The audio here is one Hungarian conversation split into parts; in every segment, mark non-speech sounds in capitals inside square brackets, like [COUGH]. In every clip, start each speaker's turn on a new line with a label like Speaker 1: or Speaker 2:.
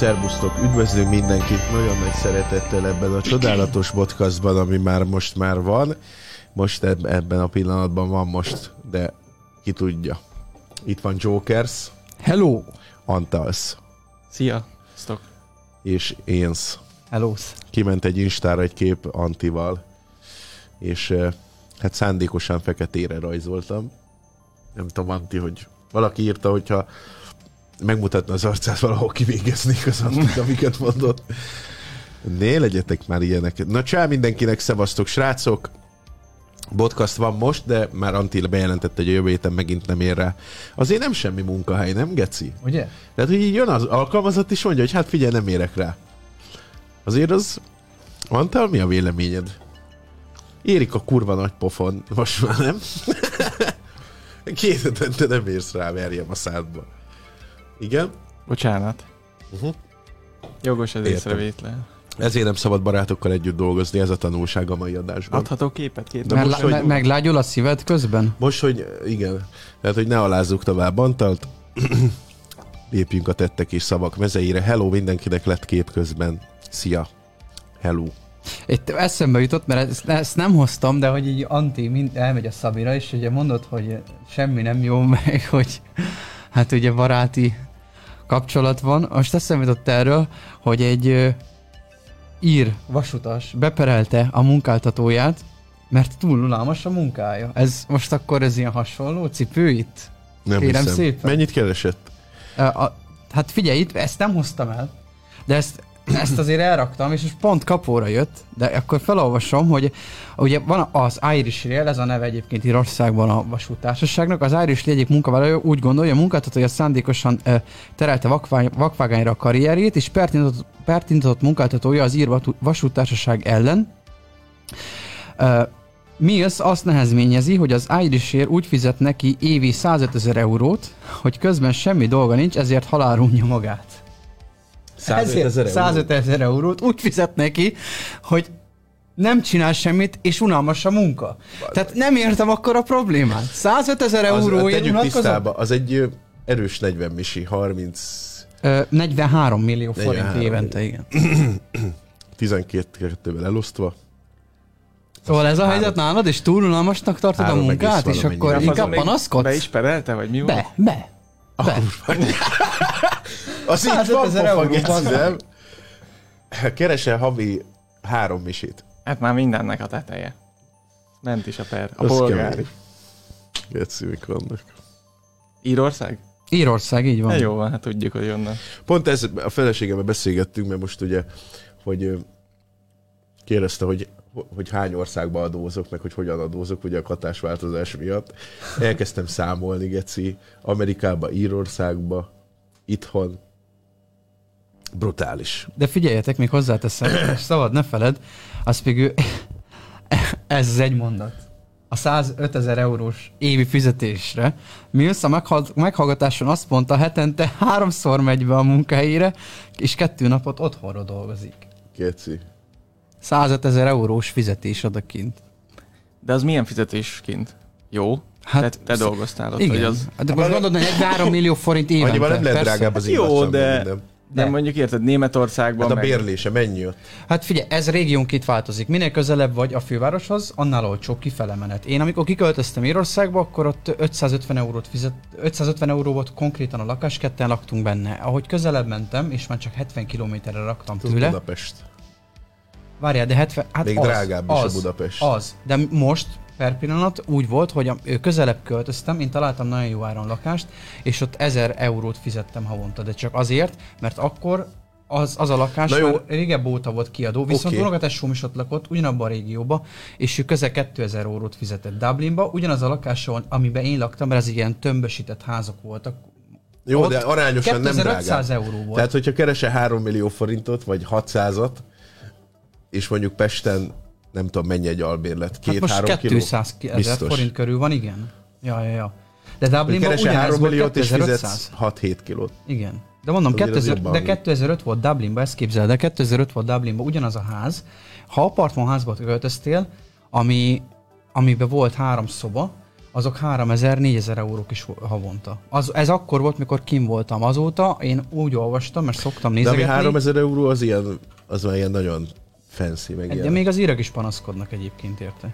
Speaker 1: Szerbusztok, üdvözlünk mindenkit nagyon nagy szeretettel ebben a csodálatos podcastban, ami már most már van. Most eb- ebben a pillanatban van most, de ki tudja. Itt van Jokers,
Speaker 2: Hello!
Speaker 1: Antals
Speaker 3: Szia! Sztok!
Speaker 1: és Énsz.
Speaker 2: Hello!
Speaker 1: Kiment egy Instára egy kép Antival, és eh, hát szándékosan feketére rajzoltam. Nem tudom, Anti, hogy valaki írta, hogyha megmutatna az arcát, valahol kivégeznék [LAUGHS] az Antit, amiket mondott. Né, legyetek már ilyenek. Na csá mindenkinek, szevasztok srácok! Podcast van most, de már Antil bejelentette, hogy a jövő héten megint nem ér rá. Azért nem semmi munkahely, nem geci?
Speaker 2: Ugye?
Speaker 1: Tehát, hogy így jön az alkalmazott, és mondja, hogy hát figyelj, nem érek rá. Azért az... Antal, mi a véleményed? Érik a kurva nagy pofon, most már nem? [LAUGHS] Két hetente nem érsz rá, verjem a szádba. Igen?
Speaker 3: Bocsánat.
Speaker 1: Uh-huh.
Speaker 3: Jogos az
Speaker 1: Értem.
Speaker 3: észrevétlen.
Speaker 1: Ezért nem szabad barátokkal együtt dolgozni, ez a tanulság a mai adásban.
Speaker 3: Adhatok képet két
Speaker 1: De most,
Speaker 2: most,
Speaker 1: hogy-
Speaker 2: me- meglágyul a szíved közben?
Speaker 1: Most, hogy igen, tehát, hogy ne alázzuk tovább Antalt, [CLEARS THROAT] lépjünk a tettek és szavak mezeire. Hello, mindenkinek lett kép közben. Szia. Hello.
Speaker 2: Itt eszembe jutott, mert ezt, ezt nem hoztam, de hogy így Anti mind elmegy a Szabira, és ugye mondod, hogy semmi nem jó, meg hogy hát ugye baráti kapcsolat van. Most eszembe jutott erről, hogy egy ö, ír vasutas beperelte a munkáltatóját, mert túl unalmas a munkája. Ez most akkor ez ilyen hasonló cipő itt?
Speaker 1: Nem
Speaker 2: Kérem
Speaker 1: hiszem.
Speaker 2: szépen.
Speaker 1: Mennyit keresett?
Speaker 2: Ö, A, hát figyelj, itt ezt nem hoztam el, de ezt, ezt azért elraktam, és most pont kapóra jött, de akkor felolvasom, hogy ugye van az Irish Rail, ez a neve egyébként Írországban a vasútársaságnak, az Irish Rail egyik munkavállaló úgy gondolja, a munkáltatója szándékosan ö, terelte vakvány, vakvágányra a karrierjét, és pertintatott, pertintatott munkáltatója az ír vasútársaság ellen. Ö, Mills azt nehezményezi, hogy az Irish Air úgy fizet neki évi 105 ezer eurót, hogy közben semmi dolga nincs, ezért halálra unja magát.
Speaker 1: 105 ezer euró?
Speaker 2: 105 ezer eurót úgy fizet neki, hogy nem csinál semmit, és unalmas a munka. Tehát nem értem akkor a problémát. 105 ezer euróért
Speaker 1: tegyük
Speaker 2: unatkozom?
Speaker 1: tisztába, az egy erős 40 misi, 30,
Speaker 2: Ö, 43 millió forint
Speaker 1: 43
Speaker 2: évente, igen. [CLEARS THROAT]
Speaker 1: 12-vel elosztva.
Speaker 2: Szóval ez a helyzet nálad, és túl unalmasnak tartod a munkát, és akkor inkább panaszkodsz?
Speaker 3: Be is perelte, vagy mi volt?
Speaker 2: Be, be. Be. [LAUGHS]
Speaker 1: Az így
Speaker 2: 105
Speaker 1: van,
Speaker 2: ezer
Speaker 1: pofa,
Speaker 2: euró,
Speaker 1: geci,
Speaker 2: bazd
Speaker 1: nem? Keresel havi három misit.
Speaker 3: Hát már mindennek a teteje. Ment is a per. A polgári.
Speaker 1: kemény. Geci, mik vannak.
Speaker 3: Írország?
Speaker 2: Írország, így van.
Speaker 3: Hát jó van, hát tudjuk, hogy onnan.
Speaker 1: Pont ez, a feleségemmel beszélgettünk, mert most ugye, hogy kérdezte, hogy hogy hány országba adózok, meg hogy hogyan adózok, ugye a katásváltozás miatt. Elkezdtem számolni, Geci, Amerikába, Írországba, itthon. Brutális.
Speaker 2: De figyeljetek, még hozzáteszem, [COUGHS] és szabad ne feled, az pedig ez az egy mondat. A 105 ezer eurós évi fizetésre Mills a meghall- meghallgatáson azt mondta, hetente háromszor megy be a munkahelyére, és kettő napot otthonról dolgozik.
Speaker 1: Geci.
Speaker 2: 105 ezer eurós fizetés odakint.
Speaker 3: De az milyen fizetésként? Jó?
Speaker 2: Hát,
Speaker 3: Hát, te, te dolgoztál ott,
Speaker 2: Igen.
Speaker 3: hogy az...
Speaker 2: Hát de most gondolod, hogy 3 millió forint évente.
Speaker 1: Annyival nem lehet
Speaker 2: persze.
Speaker 1: drágább az
Speaker 3: Hát jó, de-
Speaker 1: minden.
Speaker 3: De
Speaker 2: De.
Speaker 3: mondjuk érted, Németországban
Speaker 1: Hát a
Speaker 3: meg...
Speaker 1: bérlése mennyi ott?
Speaker 2: Hát figyelj, ez régiónként változik. Minél közelebb vagy a fővároshoz, annál olcsóbb kifele menet. Én amikor kiköltöztem Írországba, akkor ott 550 eurót fizet, 550 euró volt konkrétan a lakás, ketten laktunk benne. Ahogy közelebb mentem, és már csak 70 kilométerre raktam
Speaker 1: Ez
Speaker 2: tőle.
Speaker 1: Budapest.
Speaker 2: Várjál, de 70, hát
Speaker 1: Még
Speaker 2: az,
Speaker 1: drágább is a
Speaker 2: az,
Speaker 1: Budapest.
Speaker 2: Az, de most per pillanat úgy volt, hogy a, közelebb költöztem, én találtam nagyon jó áron lakást, és ott 1000 eurót fizettem havonta, de csak azért, mert akkor az, az a lakás
Speaker 1: Na jó.
Speaker 2: már régebb óta volt kiadó, viszont okay. unokatesóm is ott lakott, ugyanabban a régióban, és ő közel 2000 eurót fizetett Dublinba, ugyanaz a lakáson, amiben én laktam, mert ez ilyen tömbösített házak voltak.
Speaker 1: Jó,
Speaker 2: Ott
Speaker 1: de arányosan nem.
Speaker 2: 2500 euró volt.
Speaker 1: Tehát, hogyha keresel 3 millió forintot, vagy 600-at, és mondjuk Pesten nem tudom mennyi egy albérlet,
Speaker 2: hát
Speaker 1: két-három kiló.
Speaker 2: 200 ezer forint körül van, igen. Ja, ja, ja. De Dublinban ugyanez
Speaker 1: 3
Speaker 2: volt
Speaker 1: milliót, és
Speaker 2: 2500.
Speaker 1: fizetsz 6-7 kilót.
Speaker 2: Igen. De mondom,
Speaker 1: Azért az
Speaker 2: 2000,
Speaker 1: jobban
Speaker 2: de
Speaker 1: van.
Speaker 2: 2005 volt Dublinban, ezt képzel, de 2005 volt Dublinban ugyanaz a ház. Ha apartmanházba költöztél, ami, amiben volt három szoba, azok 3000-4000 eurók is havonta. Az, ez akkor volt, mikor kim voltam. Azóta én úgy olvastam, mert szoktam
Speaker 1: De ami
Speaker 2: nézegetni.
Speaker 1: 3000 euró, az ilyen, az már ilyen nagyon fancy, meg
Speaker 2: de még az írek is panaszkodnak egyébként érte.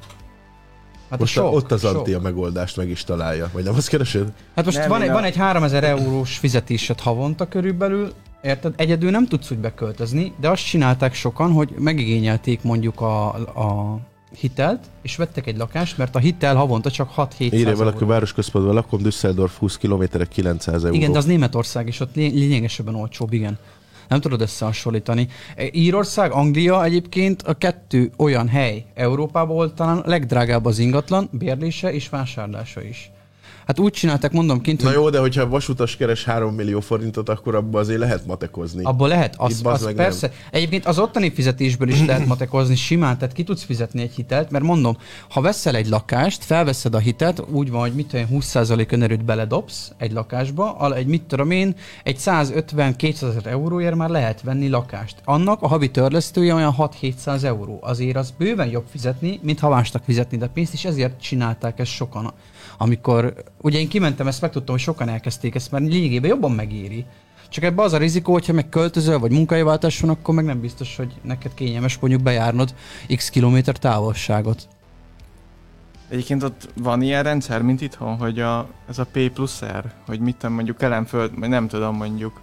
Speaker 2: Hát
Speaker 1: Most
Speaker 2: a sok,
Speaker 1: ott az
Speaker 2: sok.
Speaker 1: anti a megoldást meg is találja. Vagy nem azt keresed?
Speaker 2: Hát most
Speaker 3: Nem,
Speaker 2: van, egy, van egy 3000 eurós fizetésed havonta körülbelül, érted? Egyedül nem tudsz úgy beköltözni, de azt csinálták sokan, hogy megigényelték mondjuk a, a hitelt, és vettek egy lakást, mert a hitel havonta csak 6-700
Speaker 1: Írja valaki,
Speaker 2: euró.
Speaker 1: városközpontban lakom, Düsseldorf 20 kilométerek 900 euró.
Speaker 2: Igen, de az Németország, és ott lé- lényegesebben olcsóbb, igen. Nem tudod összehasonlítani. Írország, Anglia egyébként a kettő olyan hely Európában, ahol talán legdrágább az ingatlan, bérlése és vásárlása is. Hát úgy csinálták, mondom kint,
Speaker 1: Na
Speaker 2: hogy
Speaker 1: jó, de hogyha vasutas keres 3 millió forintot, akkor abban azért lehet matekozni.
Speaker 2: abból lehet, az, az
Speaker 1: meg
Speaker 2: persze. Egyébként az ottani fizetésből is lehet matekozni simán, tehát ki tudsz fizetni egy hitelt, mert mondom, ha veszel egy lakást, felveszed a hitelt, úgy van, hogy mit tudom, én, 20% önerőt beledobsz egy lakásba, egy mit tudom én, egy 150-200 ezer euróért már lehet venni lakást. Annak a havi törlesztője olyan 6-700 euró. Azért az bőven jobb fizetni, mint ha másnak fizetni, de pénzt is ezért csinálták ezt sokan. Amikor, ugye én kimentem, ezt megtudtam, hogy sokan elkezdték ezt, mert lényegében jobban megéri. Csak ebbe az a rizikó, hogyha meg költözöl, vagy munkahelyváltás van, akkor meg nem biztos, hogy neked kényelmes mondjuk bejárnod x kilométer távolságot.
Speaker 3: Egyébként ott van ilyen rendszer, mint itthon, hogy a, ez a P plusz R, hogy mit tudom, mondjuk Kelenföld, vagy nem tudom, mondjuk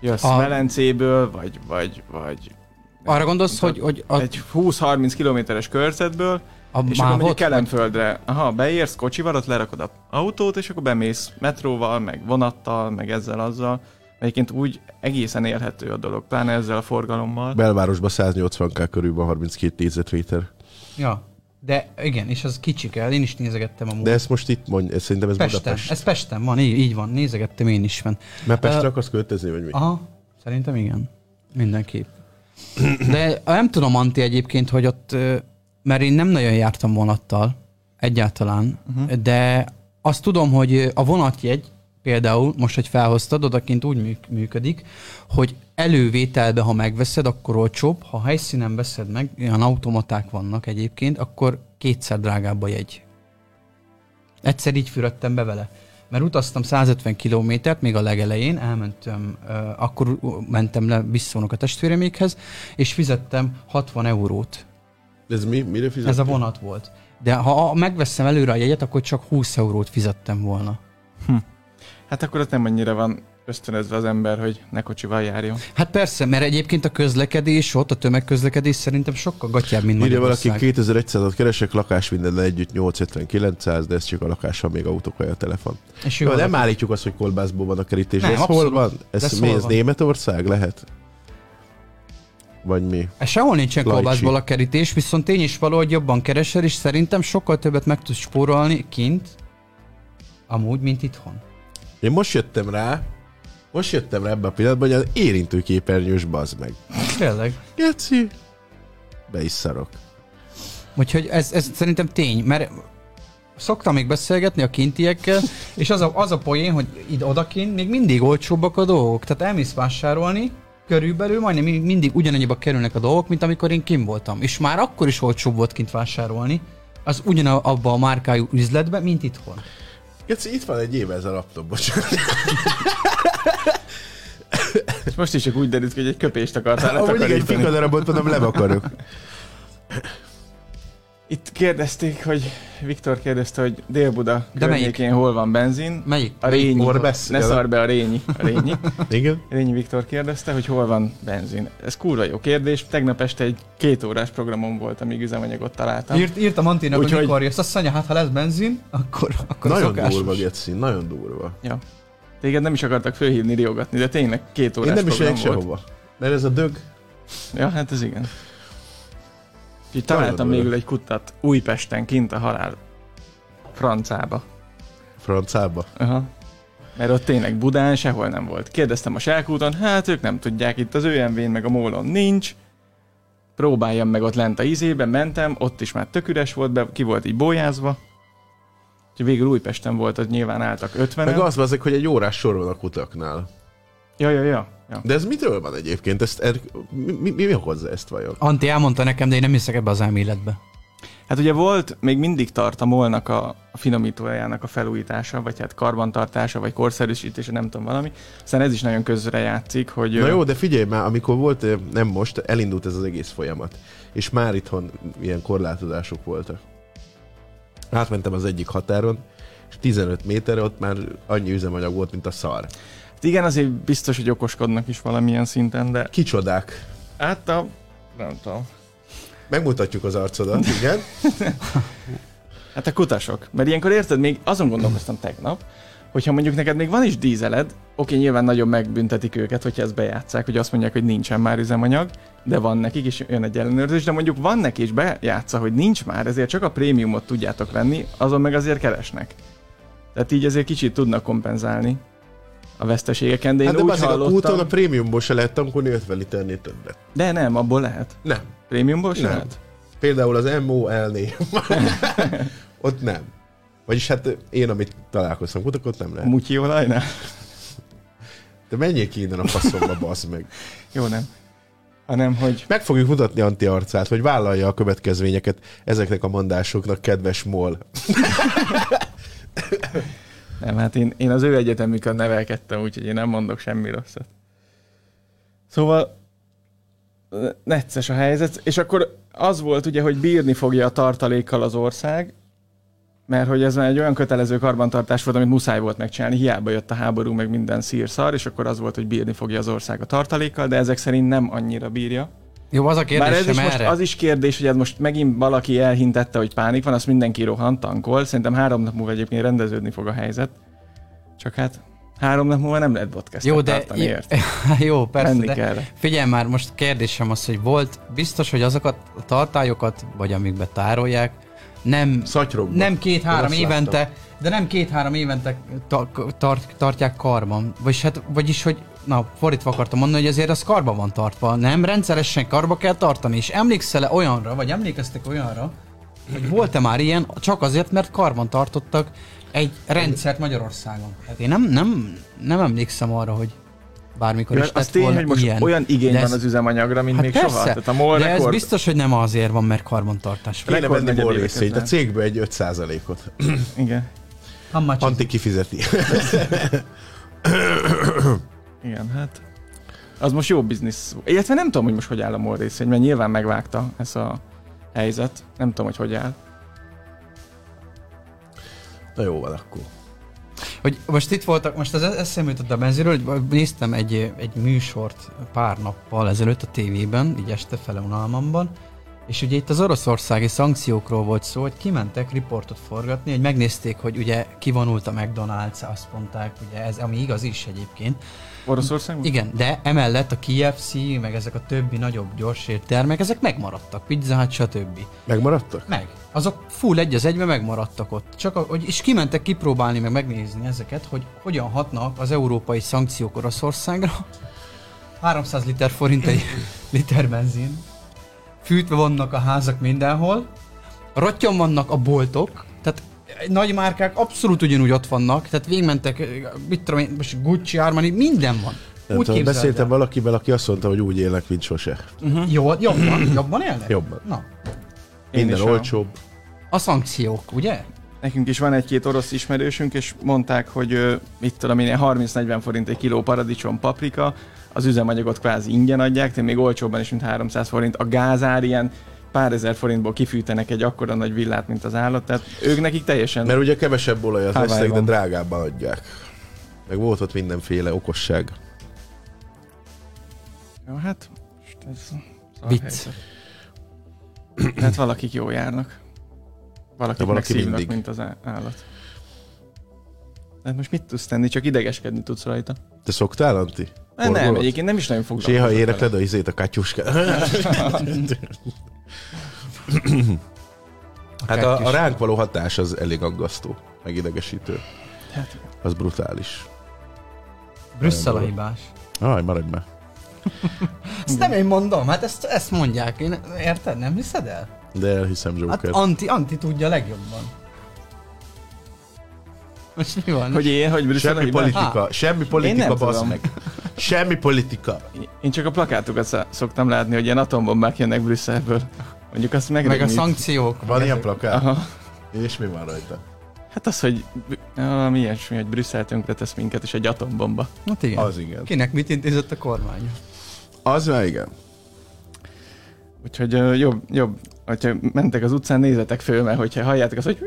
Speaker 3: jössz
Speaker 2: A-.
Speaker 3: Velencéből, vagy, vagy, vagy
Speaker 2: Arra gondolsz, hogy, hogy a,
Speaker 3: egy 20-30 kilométeres körzetből,
Speaker 2: a
Speaker 3: és akkor mondjuk
Speaker 2: mávot, vagy,
Speaker 3: Kelenföldre, aha, beérsz kocsival, ott lerakod a autót, és akkor bemész metróval, meg vonattal, meg ezzel, azzal. Egyébként úgy egészen élhető a dolog, pláne ezzel a forgalommal.
Speaker 1: Belvárosban 180k körül van 32 négyzetméter.
Speaker 2: ja. De igen, és az kicsik el, én is nézegettem a
Speaker 1: De ezt most itt mondja, ezt szerintem ez
Speaker 2: Pesten,
Speaker 1: Budapest.
Speaker 2: ez Pesten van, így, így van, nézegettem én is van.
Speaker 1: Mert Pestre
Speaker 2: Ö,
Speaker 1: akarsz költözni, vagy mi?
Speaker 2: Aha, szerintem igen. Mindenképp. De nem tudom, Anti, egyébként, hogy ott, mert én nem nagyon jártam vonattal, egyáltalán, uh-huh. de azt tudom, hogy a vonatjegy, például, most, hogy felhoztad, odakint úgy műk- működik, hogy elővételbe, ha megveszed, akkor olcsóbb, ha helyszínen veszed meg, ilyen automaták vannak egyébként, akkor kétszer drágább a jegy. Egyszer így fürödtem be vele. Mert utaztam 150 kilométert, még a legelején, elmentem, uh, akkor mentem le visszavonok a testvéremékhez, és fizettem 60 eurót.
Speaker 1: Ez mi? Mire fizet?
Speaker 2: Ez a vonat volt. De ha megveszem előre a jegyet, akkor csak 20 eurót fizettem volna.
Speaker 3: Hát akkor ott nem annyira van ösztönözve az ember, hogy ne kocsival járjon.
Speaker 2: Hát persze, mert egyébként a közlekedés ott, a tömegközlekedés szerintem sokkal gatyább, mint
Speaker 1: Írja valaki
Speaker 2: Magyarország.
Speaker 1: 2100-at keresek, lakás minden együtt 850-900, de ez csak a lakással még autók a telefon.
Speaker 2: És
Speaker 1: Jó,
Speaker 2: jó,
Speaker 1: nem állítjuk azt, hogy kolbászból van a kerítés.
Speaker 2: Nem,
Speaker 1: ez hol
Speaker 2: abszolút.
Speaker 1: van?
Speaker 2: De
Speaker 1: Ez mi?
Speaker 2: hol
Speaker 1: Ez
Speaker 2: van?
Speaker 1: Németország lehet? Vagy mi?
Speaker 2: Sehol nincsen
Speaker 1: Lajcsi.
Speaker 2: kolbászból a kerítés, viszont tény is való, hogy jobban keresel, és szerintem sokkal többet meg tudsz spórolni kint, amúgy, mint itthon.
Speaker 1: Én most jöttem rá, most jöttem rá ebbe a pillanatban, hogy az érintőképernyős bazd meg.
Speaker 2: Tényleg.
Speaker 1: Geci. Be is szarok.
Speaker 2: Úgyhogy ez, ez szerintem tény, mert szoktam még beszélgetni a kintiekkel, és az a, az a poén, hogy ide odakint még mindig olcsóbbak a dolgok. Tehát elmész vásárolni, körülbelül majdnem mi- mindig ugyanannyiba kerülnek a dolgok, mint amikor én kim voltam. És már akkor is olcsóbb volt kint vásárolni, az ugyanabba a márkájú üzletbe, mint itthon.
Speaker 1: Geci, itt van egy éve ez a laptop, bocsánat.
Speaker 3: És most is csak úgy derült hogy egy köpést akartál
Speaker 1: Amúgy igen, egy
Speaker 3: letakarítani.
Speaker 1: fikadarabot mondom, le akarok.
Speaker 3: Itt kérdezték, hogy Viktor kérdezte, hogy Dél-Buda
Speaker 2: De melyik?
Speaker 3: környékén hol van benzin.
Speaker 2: Melyik?
Speaker 3: A Rényi.
Speaker 1: Orbesz?
Speaker 3: Ne szar be a Rényi. A Rényi. [LAUGHS]
Speaker 1: Igen?
Speaker 3: Rényi Viktor kérdezte, hogy hol van benzin. Ez kurva jó kérdés. Tegnap este egy két órás programom volt, amíg üzemanyagot találtam.
Speaker 2: Írt, írtam Antinak, hogy
Speaker 3: Úgyhogy-
Speaker 2: mikor jössz. Azt mondja, hát ha lesz benzin, akkor, akkor
Speaker 1: Nagyon
Speaker 2: szokásos.
Speaker 1: durva, Geci, nagyon durva.
Speaker 3: Ja. Téged nem is akartak fölhívni, riogatni, de tényleg két órás
Speaker 1: Én nem is
Speaker 3: program volt.
Speaker 1: sehova. Mert ez a dög,
Speaker 3: Ja, hát ez igen.
Speaker 1: Nagyon
Speaker 3: találtam végül egy kutat Újpesten, kint a halál francába.
Speaker 1: francába.
Speaker 3: Aha. Mert ott tényleg Budán sehol nem volt. Kérdeztem a Selkúton, hát ők nem tudják, itt az ÖMV-n meg a Mólon nincs. Próbáljam meg ott lent a izében, mentem, ott is már tök üres volt, be, ki volt így bójázva. Úgyhogy végül Újpesten volt, ott nyilván álltak 50
Speaker 1: Meg az hogy egy órás sor van a kutaknál.
Speaker 3: Ja, ja, ja. Ja.
Speaker 1: De ez mitől van egyébként? Ezt, er, mi, mi, mi okozza ezt vajon?
Speaker 2: Anti elmondta nekem, de én nem hiszek ebbe az elméletbe.
Speaker 3: Hát ugye volt, még mindig tart a molnak a, a finomítójának a felújítása, vagy hát karbantartása, vagy korszerűsítése, nem tudom valami. Aztán ez is nagyon közre játszik, hogy...
Speaker 1: Na jó, de figyelj már, amikor volt, nem most, elindult ez az egész folyamat. És már itthon ilyen korlátozások voltak. Átmentem az egyik határon, és 15 méterre ott már annyi üzemanyag volt, mint a szar.
Speaker 3: Igen, azért biztos, hogy okoskodnak is valamilyen szinten, de
Speaker 1: Kicsodák.
Speaker 3: hát a... Nem tudom.
Speaker 1: Megmutatjuk az arcodat, igen. [LAUGHS]
Speaker 3: Hát a kutasok. Mert ilyenkor érted, még azon gondolkoztam tegnap, hogyha mondjuk neked még van is dízeled, oké, nyilván nagyon megbüntetik őket, hogyha ezt bejátszák, hogy azt mondják, hogy nincsen már üzemanyag, de van nekik, és jön egy ellenőrzés, de mondjuk van neki, és bejátsza, hogy nincs már, ezért csak a prémiumot tudjátok venni, azon meg azért keresnek. Tehát így azért kicsit tudnak kompenzálni a veszteségeken, de én
Speaker 1: Hát de
Speaker 3: úgy
Speaker 1: azért a
Speaker 3: hallottam...
Speaker 1: kúton a prémiumból se lehet tankolni 50 liternél többet.
Speaker 3: De nem, abból lehet.
Speaker 1: Nem.
Speaker 3: Prémiumból sem
Speaker 1: Nem.
Speaker 3: lehet?
Speaker 1: Például az MOL-nél. [LAUGHS] ott nem. Vagyis hát én, amit találkoztam kutak, ott nem lehet.
Speaker 3: mutyi olajnál?
Speaker 1: De menjél ki innen a faszomba, bassz meg. [LAUGHS]
Speaker 3: Jó, nem. Hanem, hogy
Speaker 1: Meg fogjuk mutatni Anti arcát, hogy vállalja a következményeket ezeknek a mondásoknak, kedves MOL. [LAUGHS]
Speaker 3: Nem, hát én, én az ő egyetemükön nevelkedtem, úgyhogy én nem mondok semmi rosszat. Szóval necces a helyzet, és akkor az volt ugye, hogy bírni fogja a tartalékkal az ország, mert hogy ez már egy olyan kötelező karbantartás volt, amit muszáj volt megcsinálni, hiába jött a háború, meg minden szírszar, és akkor az volt, hogy bírni fogja az ország a tartalékkal, de ezek szerint nem annyira bírja.
Speaker 2: Jó, az a
Speaker 3: Bár ez is most az is kérdés, hogy ez most megint valaki elhintette, hogy pánik van, azt mindenki rohant, tankol. Szerintem három nap múlva egyébként rendeződni fog a helyzet. Csak hát három nap múlva nem lehet podcastet
Speaker 2: Jó, de
Speaker 3: tartani, ért? [LAUGHS]
Speaker 2: jó, persze,
Speaker 3: Menni
Speaker 2: de
Speaker 3: kell.
Speaker 2: figyelj már, most kérdésem az, hogy volt biztos, hogy azokat a tartályokat, vagy amikbe tárolják, nem,
Speaker 1: Szatyrokban.
Speaker 2: nem két-három évente, de nem két-három évente ta- tart, tartják karban. Vagyis, hát, vagyis, hogy na, fordítva akartam mondani, hogy azért az karban van tartva. Nem, rendszeresen karba kell tartani. És emlékszel-e olyanra, vagy emlékeztek olyanra, hogy volt-e már ilyen, csak azért, mert karban tartottak egy rendszert Magyarországon. Hát én nem, nem, nem emlékszem arra, hogy bármikor is
Speaker 3: Az tény, hogy most
Speaker 2: ilyen.
Speaker 3: olyan igény
Speaker 2: De
Speaker 3: van
Speaker 2: ez-
Speaker 3: az üzemanyagra, mint
Speaker 2: Hát
Speaker 3: még
Speaker 2: persze,
Speaker 3: soha. Tehát a MOL
Speaker 2: de ez
Speaker 3: rekord...
Speaker 2: biztos, hogy nem azért van, mert karbantartás.
Speaker 1: Kéne venni MOL részvényt, a cégből egy 5%-ot.
Speaker 3: Igen.
Speaker 1: Anti kifizeti. [LAUGHS]
Speaker 3: Igen, hát... Az most jó biznisz. Illetve nem tudom, hogy most hogy áll a MOL részvény, mert nyilván megvágta ez a helyzet. Nem tudom, hogy hogy áll.
Speaker 1: Na jó van akkor.
Speaker 2: Hogy most itt voltak, most az eszembe jutott a benzinről, hogy néztem egy, egy műsort pár nappal ezelőtt a tévében, így este fele unalmamban, és ugye itt az oroszországi szankciókról volt szó, hogy kimentek riportot forgatni, hogy megnézték, hogy ugye kivonult a McDonald's, azt mondták, ugye ez, ami igaz is egyébként.
Speaker 3: Oroszországban?
Speaker 2: Igen, de emellett a KFC, meg ezek a többi nagyobb gyors éttermek, ezek megmaradtak, Pizza Hut, stb.
Speaker 1: Megmaradtak?
Speaker 2: Meg. Azok full egy az egybe megmaradtak ott. Csak a, hogy, és kimentek kipróbálni, meg megnézni ezeket, hogy hogyan hatnak az európai szankciók Oroszországra. [LAUGHS] 300 liter forint egy [LAUGHS] liter benzin. Fűtve vannak a házak mindenhol. Rottyan vannak a boltok. Nagy márkák abszolút ugyanúgy ott vannak. Tehát végigmentek, mit tudom én, most Gucci, Armani, minden van.
Speaker 1: Nem
Speaker 2: úgy
Speaker 1: tudom, beszéltem
Speaker 2: el.
Speaker 1: valakivel, aki azt mondta, hogy úgy élnek, mint sose.
Speaker 2: Jó, jobban, jobban élnek?
Speaker 1: Jobban.
Speaker 2: Na,
Speaker 3: Én
Speaker 1: Minden olcsóbb.
Speaker 2: a szankciók, ugye?
Speaker 3: Nekünk is van egy-két orosz ismerősünk, és mondták, hogy mit tudom én, ilyen 30-40 forint egy kiló paradicsom paprika, az üzemanyagot kvázi ingyen adják, de még olcsóbban is, mint 300 forint. A gázár ilyen pár ezer forintból kifűtenek egy akkora nagy villát, mint az állat, tehát ők nekik teljesen...
Speaker 1: Mert ugye kevesebb olaj az vesznek, de drágábban adják. Meg volt ott mindenféle okosság.
Speaker 3: Jó, hát ez
Speaker 2: Vicc.
Speaker 3: Tehát valakik jó járnak. Valakik
Speaker 1: valaki
Speaker 3: meg szívnak,
Speaker 1: mindig.
Speaker 3: mint az állat. Tehát most mit tudsz tenni? Csak idegeskedni tudsz rajta.
Speaker 1: Te szoktál, Anti?
Speaker 3: Nem, nem, egyébként nem is nagyon
Speaker 1: És
Speaker 3: foglalkozok
Speaker 1: néha
Speaker 3: vele.
Speaker 1: érekled a izét, a katyuskát. [LAUGHS] [LAUGHS] [COUGHS] hát a, a ránk való hatás az elég aggasztó, meg idegesítő.
Speaker 3: Hát,
Speaker 1: Az brutális.
Speaker 2: Brüsszel a hibás.
Speaker 1: Aj, maradj már. [LAUGHS]
Speaker 2: Ezt nem én mondom, hát ezt, ezt mondják, én, érted? Nem hiszed el?
Speaker 1: De elhiszem,
Speaker 2: Hát
Speaker 1: Joker.
Speaker 2: Anti, Anti tudja legjobban. Most mi van?
Speaker 3: hogy én, hogy Brüsszel
Speaker 1: Semmi politika, semmi politika,
Speaker 3: tudom.
Speaker 1: meg. [LAUGHS] Semmi politika.
Speaker 3: Én csak a plakátokat szoktam látni, hogy ilyen atombombák jönnek Brüsszelből. Mondjuk azt
Speaker 2: Meg a
Speaker 3: megrémít.
Speaker 2: szankciók.
Speaker 1: Van
Speaker 2: meg
Speaker 1: ilyen plakát?
Speaker 3: Aha.
Speaker 1: És mi van rajta?
Speaker 3: Hát az, hogy ah, mi ilyesmi, hogy Brüsszel tönkre tesz minket, és egy atombomba.
Speaker 2: Hát igen.
Speaker 1: Az igen.
Speaker 2: Kinek mit intézett a kormány?
Speaker 1: Az már igen.
Speaker 3: Úgyhogy jobb, jobb, hogyha mentek az utcán, nézzetek föl, mert hogyha halljátok azt, hogy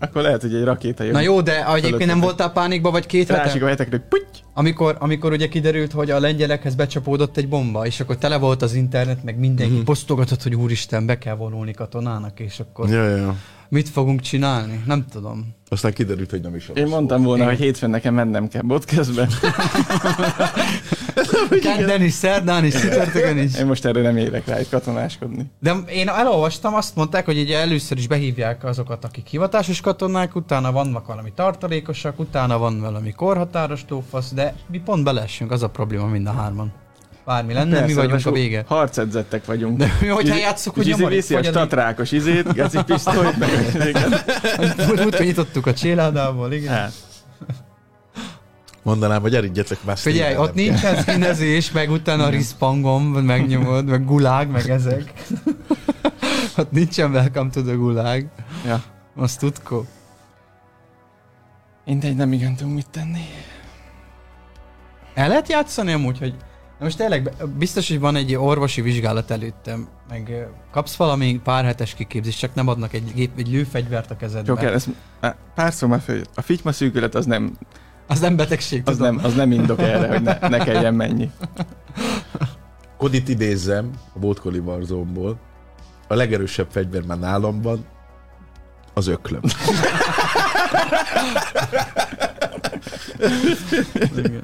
Speaker 3: akkor lehet, hogy egy rakéta jön.
Speaker 2: Na jó, de egyébként nem voltál pánikba, vagy két
Speaker 3: Rásik
Speaker 2: hete?
Speaker 3: a hetekre, hogy puty!
Speaker 2: Amikor, amikor ugye kiderült, hogy a lengyelekhez becsapódott egy bomba, és akkor tele volt az internet, meg mindenki
Speaker 1: Mhm.
Speaker 2: posztogatott, hogy úristen, be kell vonulni katonának, és akkor
Speaker 1: Ja, ja, ja.
Speaker 2: Mit fogunk csinálni? Nem tudom.
Speaker 1: Aztán kiderült, hogy nem is
Speaker 3: Én mondtam volna,
Speaker 2: Igen.
Speaker 3: hogy hétfőn nekem mennem kell podcastbe. [LAUGHS]
Speaker 2: Kedden is, szerdán is, csütörtökön is.
Speaker 3: Én most erre nem érek rá, hogy katonáskodni.
Speaker 2: De én elolvastam, azt mondták, hogy ugye először is behívják azokat, akik hivatásos katonák, utána vannak valami tartalékosak, utána van valami korhatáros lófasz, de mi pont beleessünk, az a probléma mind a hárman. Bármi lenne, mi
Speaker 3: Persze,
Speaker 2: vagyunk a vége.
Speaker 3: Harcedzettek vagyunk.
Speaker 2: De mi, hogyha
Speaker 3: Izi-
Speaker 2: játsszuk, hogy nyomorik,
Speaker 3: viszi a statrákos izét, geci pisztolyt, meg
Speaker 2: Múltkor nyitottuk a cséládából, igen.
Speaker 3: Hát,
Speaker 1: Mondanám, hogy elindjetek már
Speaker 2: Figyelj, ott nincsen színezés, meg utána a rispangom, megnyomod, meg gulág, meg ezek. ott nincsen welcome to the gulág.
Speaker 3: ja.
Speaker 2: Azt tudko.
Speaker 3: Mindegy, nem igen tudunk mit tenni.
Speaker 2: El lehet játszani amúgy, hogy Na most tényleg biztos, hogy van egy orvosi vizsgálat előttem, meg kapsz valami pár hetes kiképzést, csak nem adnak egy, gép, egy lőfegyvert a kezedbe.
Speaker 3: Joker, ez á, párszor már följött. A figyma szűkület az nem,
Speaker 2: Az nem betegség,
Speaker 3: az
Speaker 2: tudom.
Speaker 3: nem, az nem indok erre, hogy ne, ne kelljen mennyi.
Speaker 1: Kodit idézzem a Bótkoli Warzone-ból. A legerősebb fegyver már nálam van, az öklöm.
Speaker 2: Igen.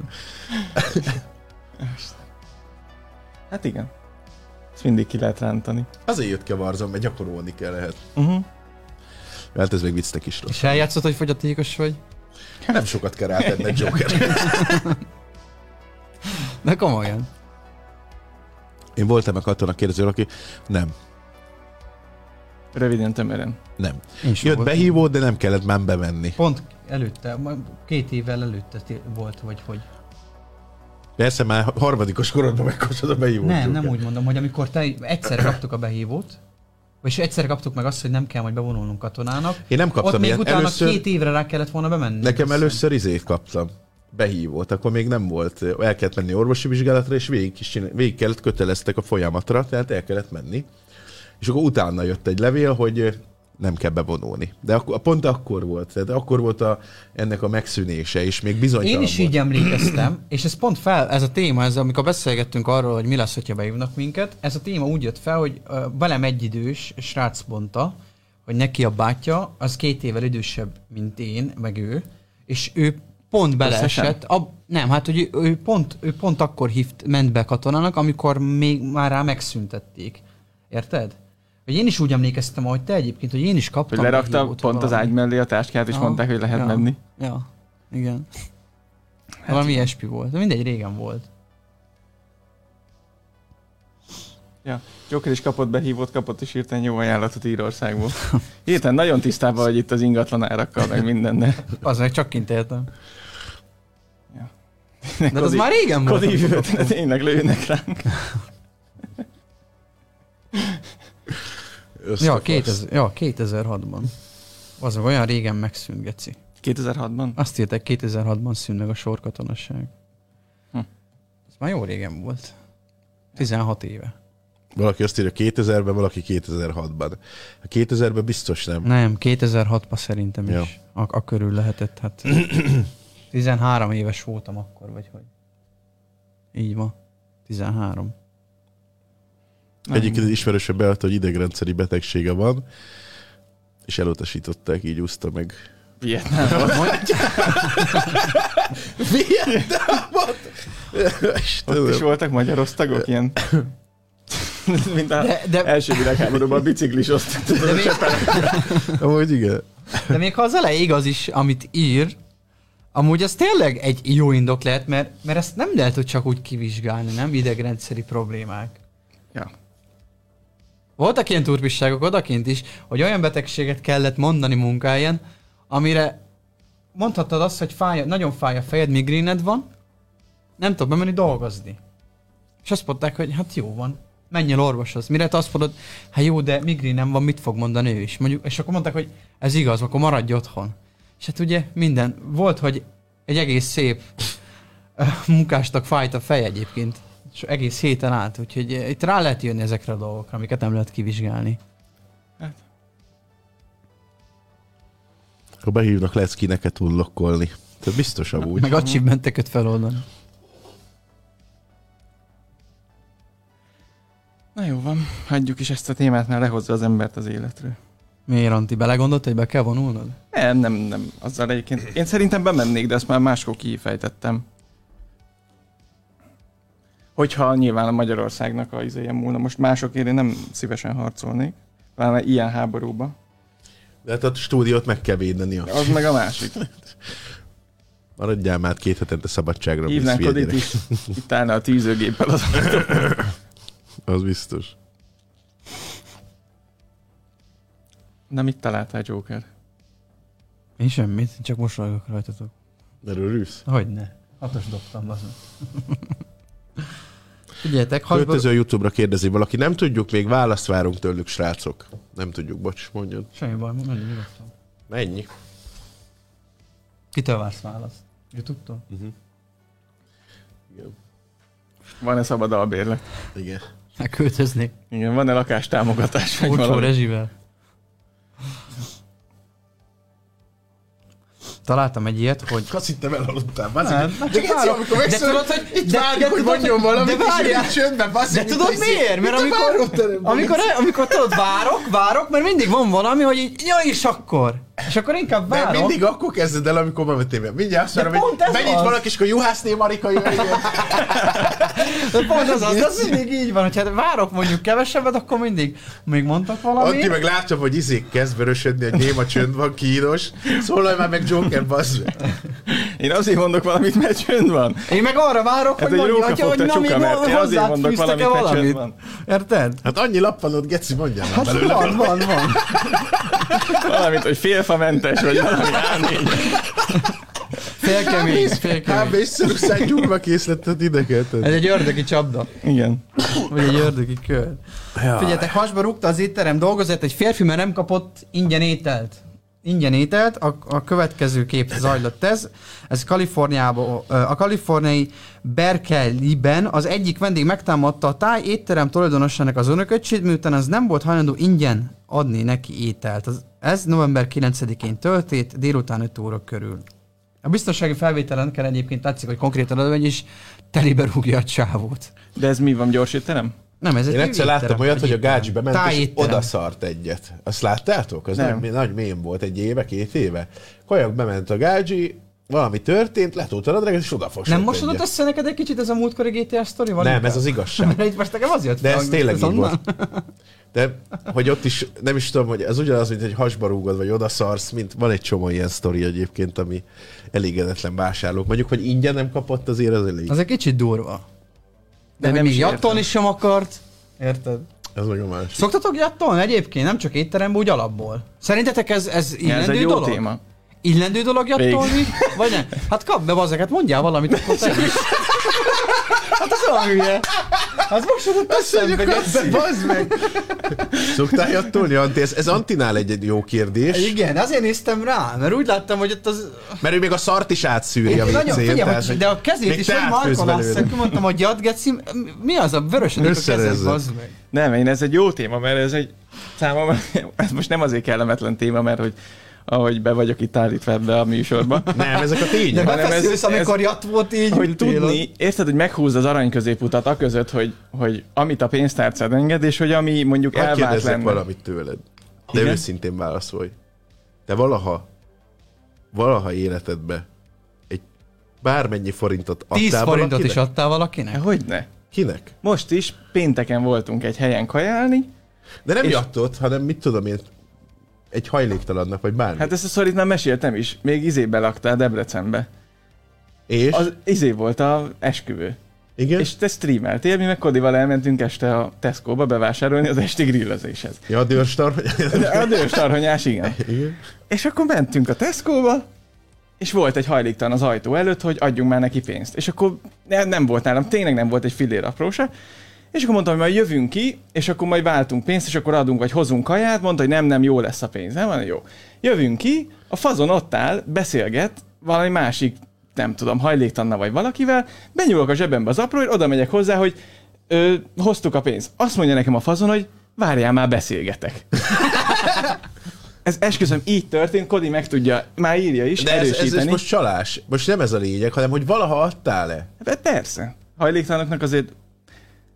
Speaker 3: Hát igen. Ezt mindig ki lehet rántani.
Speaker 1: Azért jött ki a Warzone, mert gyakorolni kell lehet.
Speaker 3: Uh-huh.
Speaker 1: Mert ez még viccnek is rossz.
Speaker 2: És eljátszott, hogy fogyatékos vagy?
Speaker 1: Nem sokat kell rátenni egy [LAUGHS] Joker.
Speaker 2: De komolyan.
Speaker 1: Én voltam a katona kérdező, aki nem,
Speaker 3: Röviden, tömören.
Speaker 1: nem.
Speaker 2: Én
Speaker 1: Jött
Speaker 2: voltam.
Speaker 1: behívó, de nem kellett már bemenni.
Speaker 2: Pont előtte, két évvel előtte volt, vagy hogy.
Speaker 1: Persze már harmadikos korodban megkapcsolod a behívót.
Speaker 2: Nem, nem úgy mondom, hogy amikor te egyszer kaptuk a behívót, vagy egyszer kaptuk meg azt, hogy nem kell majd bevonulnunk katonának,
Speaker 1: Én nem kaptam
Speaker 2: ott még utána
Speaker 1: Először,
Speaker 2: két évre rá kellett volna bemenni.
Speaker 1: nekem
Speaker 2: Azt hiszem.
Speaker 1: először izét kaptam. Behívót, akkor még nem volt. El kellett menni orvosi vizsgálatra, és végig, is csinál, végig kellett köteleztek a folyamatra, tehát el kellett menni. És akkor utána jött egy levél, hogy nem kell bevonulni. De akkor, pont akkor volt, tehát akkor volt a, ennek a megszűnése, és még bizonytalan
Speaker 2: Én is
Speaker 1: volt.
Speaker 2: így emlékeztem, és ez pont fel, ez a téma, ez, amikor beszélgettünk arról, hogy mi lesz, hogyha beívnak minket, ez a téma úgy jött fel, hogy uh, velem egyidős srác mondta, hogy neki a bátyja, az két évvel idősebb, mint én, meg ő, és ő pont beleesett, ab, nem, hát hogy ő, ő, pont, ő pont akkor hívt, ment be katonának, amikor még már rá megszüntették. Érted? Hogy én is úgy emlékeztem, ahogy te egyébként, hogy én is kaptam.
Speaker 3: Hogy lerakta pont az
Speaker 2: valami.
Speaker 3: ágy mellé a táskát, és
Speaker 2: Aha.
Speaker 3: mondták, hogy lehet
Speaker 2: Ja.
Speaker 3: menni.
Speaker 2: Ja, igen. Valami ilyesmi volt. De mindegy, régen volt.
Speaker 3: Ja. Joker is kapott behívót, kapott is hirtelen jó ajánlatot Írországból. [LAUGHS] Hirtelen nagyon tisztában vagy itt az ingatlan árakkal, meg mindennel.
Speaker 2: Az meg csak kint éltem.
Speaker 3: De
Speaker 2: De az már régen volt.
Speaker 3: Kodi tényleg lőnek ránk.
Speaker 2: Ja,
Speaker 1: Összefasz.
Speaker 2: 2000, ja, 2006-ban. Az olyan régen megszűnt, Geci.
Speaker 3: 2006-ban?
Speaker 2: Azt írták, 2006-ban szűn meg a sorkatonasság.
Speaker 3: Hm.
Speaker 2: Ez már jó régen volt. 16 éve.
Speaker 1: Valaki azt írja 2000-ben, valaki 2006-ban. A 2000-ben biztos nem.
Speaker 2: Nem, 2006-ban szerintem
Speaker 1: Ja.
Speaker 2: is. A, a körül lehetett, hát 13 éves voltam akkor, vagy hogy. Így van. 13.
Speaker 1: Egyik ismerősebb beadta, hogy idegrendszeri betegsége van, és elutasították, így úszta meg.
Speaker 3: Vietnámban.
Speaker 1: Vietnámot! [LAUGHS]
Speaker 3: Ott is voltak magyar osztagok, ilyen... [LAUGHS] Mint a
Speaker 2: De, de,
Speaker 3: első világháborúban a biciklis osztag.
Speaker 2: de, még,
Speaker 1: Amúgy igen.
Speaker 2: de még ha az elej igaz is, amit ír, amúgy az tényleg egy jó indok lehet, mert, mert ezt nem lehet, hogy csak úgy kivizsgálni, nem idegrendszeri problémák.
Speaker 3: Ja.
Speaker 2: Voltak ilyen turpisságok odakint is, hogy olyan betegséget kellett mondani munkáján, amire mondhattad azt, hogy fáj, nagyon fáj a fejed, migréned van, nem tudok bemenni dolgozni. És azt mondták, hogy hát jó van, menj el orvoshoz. Mire te azt mondod, hát jó, de migrén van, mit fog mondani ő is? Mondjuk, és akkor mondták, hogy ez igaz, akkor maradj otthon. És hát ugye minden, volt, hogy egy egész szép munkástak fájt a fej egyébként, és egész héten át, úgyhogy eh, itt rá lehet jönni ezekre a dolgokra, amiket nem lehet kivizsgálni.
Speaker 1: Ha behívnak, lehet skineket unlockolni. Tehát biztos amúgy.
Speaker 2: Meg achievementeket feloldani.
Speaker 3: Na jó van, hagyjuk is ezt a témát, mert lehozza az embert az életről.
Speaker 2: Miért, Anti? Belegondolt, hogy be kell vonulnod?
Speaker 3: Nem, nem, nem. Azzal egyébként. Én szerintem bemennék, de ezt már máskor kifejtettem. Hogyha nyilván a Magyarországnak a izéje múlna. Most másokért én nem szívesen harcolnék. Pláne ilyen háborúba.
Speaker 1: De hát a stúdiót meg kell védeni.
Speaker 3: Az meg a másik. [LAUGHS]
Speaker 1: Maradjál már két hetente szabadságra.
Speaker 3: Hívnánk
Speaker 1: Miss
Speaker 3: Odit
Speaker 1: Fiedgyerek.
Speaker 3: is. Itt állna a tűzőgéppel az [LAUGHS]
Speaker 1: Az biztos.
Speaker 3: Na mit találtál, Joker?
Speaker 2: Én semmit, csak mosolygok rajtatok.
Speaker 1: Erről rűsz.
Speaker 2: Hogyne. Hatos dobtam, meg. [LAUGHS] Figyeljetek, hasba...
Speaker 1: Költöző YouTube-ra kérdezi valaki. Nem tudjuk, még választ várunk tőlük, srácok. Nem tudjuk, bocs, mondjad.
Speaker 2: Semmi baj, menni nyugodtan.
Speaker 1: Mennyi?
Speaker 2: Kitől vársz választ? Youtube-tól?
Speaker 1: Igen.
Speaker 3: Van-e szabad albérlet?
Speaker 1: Igen.
Speaker 2: Megköltöznék.
Speaker 3: Igen, van-e lakástámogatás?
Speaker 2: Olcsó rezsivel. Találtam egy ilyet, hogy...
Speaker 1: Azt hittem elaludtál,
Speaker 2: Nem,
Speaker 1: bazzik.
Speaker 2: hát
Speaker 1: De
Speaker 2: csak
Speaker 1: Geci, amikor
Speaker 2: tudod, hogy-
Speaker 1: itt
Speaker 2: de-
Speaker 1: várjuk,
Speaker 2: de
Speaker 1: hogy
Speaker 2: tudod,
Speaker 1: mondjon valamit,
Speaker 2: de
Speaker 1: és
Speaker 2: várjál.
Speaker 1: csöndben, bazzik.
Speaker 2: De tudod miért? Mert amikor,
Speaker 1: váróteremben.
Speaker 2: amikor, amikor tudod, várok, várok, mert mindig van valami, hogy így, ja és akkor. És akkor inkább várok.
Speaker 1: mindig akkor kezded el, amikor bevettél. Mindjárt azt
Speaker 2: De
Speaker 1: mondom, hogy
Speaker 2: ez
Speaker 1: benyit valaki, és akkor Juhászné Marika jöjjön.
Speaker 2: De pont az az, az mindig így van, hogy hát várok mondjuk kevesebbet, akkor mindig még mondtak valamit.
Speaker 1: meg látja, hogy izék kezd vörösödni, hogy néma csönd van, kínos. Szólalj már meg Joker, bazd.
Speaker 3: Én azért mondok valamit, mert csönd van.
Speaker 2: Én meg arra várok,
Speaker 3: Ez
Speaker 2: hogy mondja, hogy, hogy na, még
Speaker 3: én azért mondok valamit, mert csönd
Speaker 2: valamit.
Speaker 3: van.
Speaker 2: Érted?
Speaker 1: Hát annyi lappanod, Geci, mondjál
Speaker 2: Hát van, van, van.
Speaker 3: Valamit, hogy félfamentes, vagy valami A4.
Speaker 2: Félkemény, félkemény.
Speaker 1: Kb. észszerűszány gyurma készletet ide kell tenni.
Speaker 2: Ez egy ördögi csapda.
Speaker 3: Igen.
Speaker 2: Vagy egy ördögi kör. Figyeljetek, hasba rúgta az étterem dolgozat, egy férfi, mert nem kapott ingyen ételt. Ingyen ételt, a, a következő kép zajlott ez. Ez Kaliforniában, a kaliforniai Berkeley-ben az egyik vendég megtámadta a táj étterem tulajdonosának az önököcsét, miután az nem volt hajlandó ingyen adni neki ételt. Az, ez november 9-én történt, délután 5 óra körül. A biztonsági felvételen kell egyébként tetszik, hogy konkrétan adva, is telébe rúgja a csávót.
Speaker 3: De ez mi van, gyors étterem?
Speaker 2: Nem, ez egy
Speaker 1: Én egyszer láttam olyat,
Speaker 2: egy
Speaker 1: hogy a gácsi bement, és odaszart egyet. Azt láttátok? Az
Speaker 3: Nem.
Speaker 1: nagy, nagy mém volt egy éve, két éve. Kajak bement a gácsi, valami történt, letolta a nadrágot, és odafosott
Speaker 2: Nem mosodott
Speaker 1: egyet.
Speaker 2: össze neked egy kicsit ez a múltkori GTA sztori? Van
Speaker 1: Nem,
Speaker 2: inkább?
Speaker 1: ez az igazság. [LAUGHS]
Speaker 2: Mert itt most nekem az jött
Speaker 1: De
Speaker 2: fel,
Speaker 1: ez tényleg így volt. [LAUGHS] De hogy ott is, nem is tudom, hogy ez ugyanaz, mint hogy hasba rúgod, vagy odaszarsz, mint van egy csomó ilyen sztori egyébként, ami elégedetlen vásárlók. Mondjuk, hogy ingyen nem kapott, azért az elég.
Speaker 2: Az egy kicsit durva. De,
Speaker 3: De nem
Speaker 2: még
Speaker 3: is
Speaker 2: jattolni sem akart. Érted?
Speaker 1: Ez meg a másik.
Speaker 2: Szoktatok jattolni egyébként? Nem csak étteremben, úgy alapból. Szerintetek ez, ez
Speaker 3: Ja, ez
Speaker 2: illendő
Speaker 3: egy jó
Speaker 2: dolog?
Speaker 3: téma.
Speaker 2: Illendő dolog jattolni? Vagy nem? Hát kap be bazeket, mondjál valamit, akkor te is. [LAUGHS] Hát az olyan hülye. Hát most jutott eszembe, Geci.
Speaker 1: Bazd meg! Szoktál jattolni, Anti? Ez, ez Antinál egy, egy jó kérdés.
Speaker 2: Igen, azért néztem rá, mert úgy láttam, hogy ott az...
Speaker 1: Mert ő még a szart is átszűri a
Speaker 2: Nagyon,
Speaker 1: viccén.
Speaker 2: figyelj,
Speaker 1: tehát,
Speaker 2: hogy, de a kezét
Speaker 1: még
Speaker 2: is hogy akkor mondtam, hogy jad, geci, mi az a vörösödik a kezed, bazd meg.
Speaker 3: Nem, én ez egy jó téma, mert ez egy számomra, ez most nem azért kellemetlen téma, mert hogy ahogy be vagyok itt állítva ebbe a műsorba, [LAUGHS]
Speaker 1: Nem, ezek a
Speaker 2: De
Speaker 1: tények.
Speaker 3: hanem ez- ez-
Speaker 2: amikor jatt volt így,
Speaker 3: hogy tudni, érted, hogy meghúzd az arany középutat a között, hogy, hogy amit a pénztárcád enged, és hogy ami mondjuk
Speaker 1: kérdezzek
Speaker 3: lenne.
Speaker 1: valamit tőled. De
Speaker 3: Igen?
Speaker 1: őszintén válaszolj. Te valaha, valaha életedbe egy bármennyi forintot adtál
Speaker 2: 10 forintot
Speaker 1: valakinek?
Speaker 2: is adtál valakinek?
Speaker 3: Hogyne?
Speaker 1: Kinek?
Speaker 3: Most is pénteken voltunk egy helyen kajálni,
Speaker 1: De nem
Speaker 3: És-
Speaker 1: jattott, hanem mit tudom én, egy hajléktalannak, vagy bármi.
Speaker 3: hát ezt a szorít már meséltem is, még izébe laktál Debrecenbe.
Speaker 1: és?
Speaker 3: Az izé volt a esküvő.
Speaker 1: igen?
Speaker 3: És te streameltél, mi meg Kodival elmentünk este a Tesco-ba bevásárolni az esti grillezéshez.
Speaker 1: Ja, a dőrstar.
Speaker 3: De [LAUGHS] a dőstarhonyás, igen. [LAUGHS]
Speaker 1: igen.
Speaker 3: És akkor mentünk a Tesco-ba, és volt egy hajléktalan az ajtó előtt, hogy adjunk már neki pénzt. És akkor ne, nem volt nálam, tényleg nem volt egy fillér apró se. És akkor mondtam, hogy majd jövünk ki, és akkor majd váltunk pénzt, és akkor adunk, vagy hozunk kaját, mondta, hogy nem, nem, jó lesz a pénz. Nem, van jó. Jövünk ki, a fazon ott áll, beszélget, valami másik, nem tudom, hajléktanna vagy valakivel, benyúlok a zsebembe az apróért, oda megyek hozzá, hogy ö, hoztuk a pénzt. Azt mondja nekem a fazon, hogy várjál már, beszélgetek. [LAUGHS] ez esküszöm, így történt, Kodi meg tudja, már írja is,
Speaker 1: De ez,
Speaker 3: erősíteni.
Speaker 1: ez, ez most csalás. Most nem ez a lényeg, hanem hogy valaha adtál-e.
Speaker 3: Hát persze. Hajléktalanoknak azért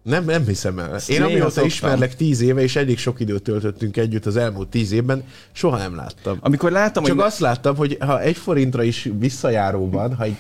Speaker 1: Nem, nem hiszem el. Én amióta
Speaker 3: szoktam.
Speaker 1: ismerlek tíz éve, és elég sok időt töltöttünk együtt az elmúlt tíz évben, soha nem láttam.
Speaker 3: Amikor láttam,
Speaker 1: Csak
Speaker 3: hogy
Speaker 1: azt láttam, hogy ha egy forintra is visszajáró van, ha egy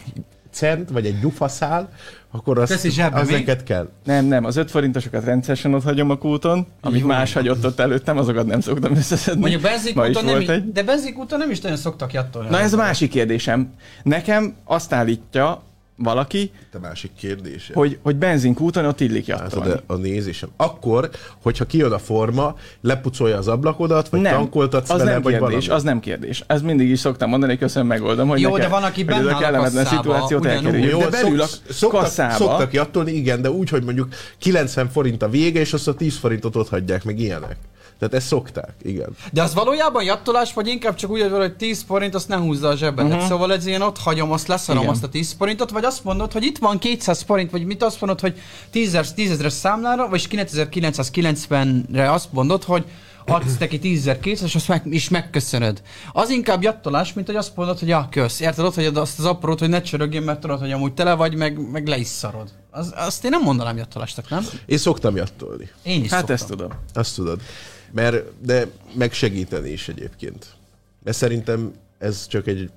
Speaker 1: cent vagy egy gyufaszál, akkor az,
Speaker 2: Teszi zsebbe
Speaker 1: az
Speaker 2: még?
Speaker 1: neked kell.
Speaker 3: nem, nem, az 5 forintosokat rendszeresen ott hagyom a kúton, amit
Speaker 2: Jó.
Speaker 3: más hagyott ott előttem, azokat nem szoktam összeszedni.
Speaker 2: Mondjuk
Speaker 3: Ma is
Speaker 2: benzinkúton nem,
Speaker 3: egy.
Speaker 2: de benzinkúton nem is nagyon szoktak jattolni.
Speaker 3: Na ez a másik kérdésem. Nekem azt állítja valaki,
Speaker 1: Itt a másik kérdés.
Speaker 3: hogy, hogy benzinkúton ott illik
Speaker 1: Hát
Speaker 3: jattolni.
Speaker 1: de a nézésem. Akkor, hogyha kijön a forma, lepucolja az ablakodat, vagy tankoltatsz
Speaker 3: az
Speaker 1: vele,
Speaker 3: nem
Speaker 1: vagy
Speaker 3: kérdés,
Speaker 1: valami.
Speaker 3: az nem kérdés. Ez mindig is szoktam mondani, hogy köszönöm, megoldom, hogy
Speaker 2: Jó,
Speaker 3: nekem,
Speaker 2: de van, aki benne
Speaker 3: a kellemetlen
Speaker 2: kasszába,
Speaker 3: szituációt elkerüljük. De belül a
Speaker 1: szoktak,
Speaker 3: kasszába,
Speaker 1: szoktak jattolni, igen, de úgy, hogy mondjuk 90 forint a vége, és azt a 10 forintot ott hagyják, meg ilyenek. Tehát ezt szokták, igen.
Speaker 2: De az valójában jattolás, vagy inkább csak úgy, hogy 10 forint, azt ne húzza a zsebedet. Uh-huh. Szóval ez ilyen ott hagyom, azt leszarom
Speaker 3: Igen.
Speaker 2: azt a 10 forintot, vagy azt mondod, hogy itt van 200 forint, vagy mit azt mondod, hogy 10 ezeres számlára, vagy 9990-re azt mondod, hogy adsz neki 10.200, és azt meg, is megköszönöd. Az inkább jattolás, mint hogy azt mondod, hogy ja, kösz. Érted, ott hagyod azt az aprót, hogy ne csörögjön, mert tudod, hogy amúgy tele vagy, meg, meg le is szarod. Az, azt én nem mondanám jattolásnak, nem?
Speaker 1: Én szoktam jattolni.
Speaker 2: Én is
Speaker 3: Hát
Speaker 2: szoktam.
Speaker 3: ezt tudom.
Speaker 1: Azt tudod. Mert, de megsegíteni is egyébként. Mert szerintem ez csak egy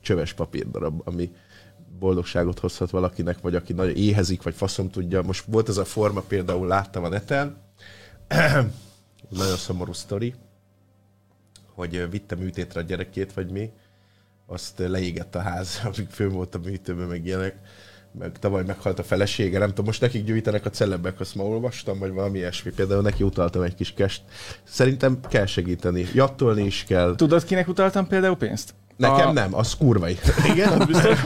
Speaker 1: csöves papírdarab, ami boldogságot hozhat valakinek, vagy aki nagyon éhezik, vagy faszom tudja. Most volt ez a forma, például láttam a neten, [CLEARS THROAT] nagyon szomorú sztori, hogy vitte műtétre a gyerekét, vagy mi, azt leégett a ház, [LAUGHS] amíg fönn volt a műtőben, meg ilyenek, meg tavaly meghalt a felesége, nem tudom, most nekik gyűjtenek a celebek, azt ma olvastam, vagy valami ilyesmi, például neki utaltam egy kis kest. Szerintem kell segíteni, jattolni is kell.
Speaker 3: Tudod, kinek utaltam például pénzt?
Speaker 1: Nekem
Speaker 3: a,
Speaker 1: nem, az kurvai. [LAUGHS] Igen, biztos.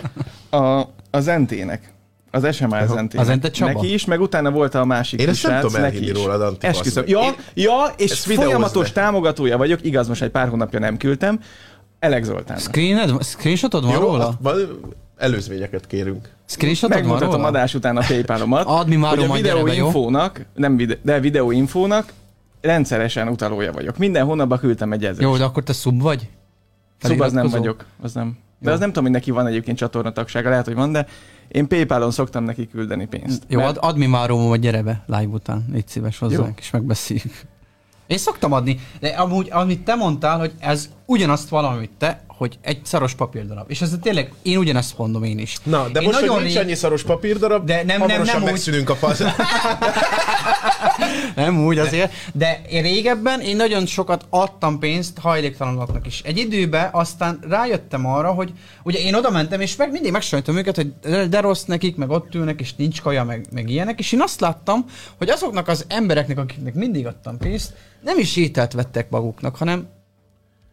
Speaker 3: A, az NT-nek. Az. NT.
Speaker 2: Az NT Csaba?
Speaker 3: Neki is, meg utána volt a másik
Speaker 1: Én ezt nem tudom
Speaker 3: neki
Speaker 1: elhinni rólad, Anti,
Speaker 3: Esküszöm. Ja,
Speaker 1: Én-
Speaker 3: ja, és
Speaker 1: ezt
Speaker 3: folyamatos támogatója vagyok, igaz, most egy pár hónapja nem küldtem, Elek Zoltánnak.
Speaker 2: Screened, screenshotod van
Speaker 1: Jó,
Speaker 2: róla?
Speaker 1: van- előzményeket kérünk.
Speaker 2: Screenshotod van
Speaker 3: Megmutatom
Speaker 2: róla?
Speaker 3: adás után a Paypalomat,
Speaker 2: Add mi már
Speaker 3: hogy a videóinfónak, nem vide, de videóinfónak rendszeresen utalója vagyok. Minden hónapban küldtem egy ezres.
Speaker 2: Jó, de akkor te szub vagy?
Speaker 3: Szóval az nem vagyok. Az nem. De
Speaker 2: Jó.
Speaker 3: az nem tudom, hogy neki van egyébként csatornatagsága, lehet, hogy van, de én Paypalon szoktam neki küldeni pénzt.
Speaker 2: Jó,
Speaker 3: Mert-
Speaker 2: ad, add mi már róma, vagy gyere be live után. Légy szíves hozzánk,
Speaker 3: Jó.
Speaker 2: és megbeszéljük. Én szoktam adni, de amúgy, amit te mondtál, hogy ez ugyanazt valamit te, hogy egy szaros papírdarab. És ez tényleg, én ugyanezt mondom én is.
Speaker 1: Na, de
Speaker 2: én
Speaker 1: most, hogy nincs annyi szaros papírdarab,
Speaker 2: De nem- nem- nem úgy.
Speaker 1: megszűnünk a fasz. [LAUGHS] [LAUGHS]
Speaker 2: Nem úgy azért, de én régebben én nagyon sokat adtam pénzt hajléktalanoknak is. Egy időben aztán rájöttem arra, hogy ugye én oda mentem, és meg mindig megsajtom őket, hogy de- rossz nekik, meg ott ülnek, és nincs kaja, meg, meg ilyenek, és én azt láttam, hogy azoknak az embereknek, akiknek mindig adtam pénzt, nem is ételt vettek maguknak, hanem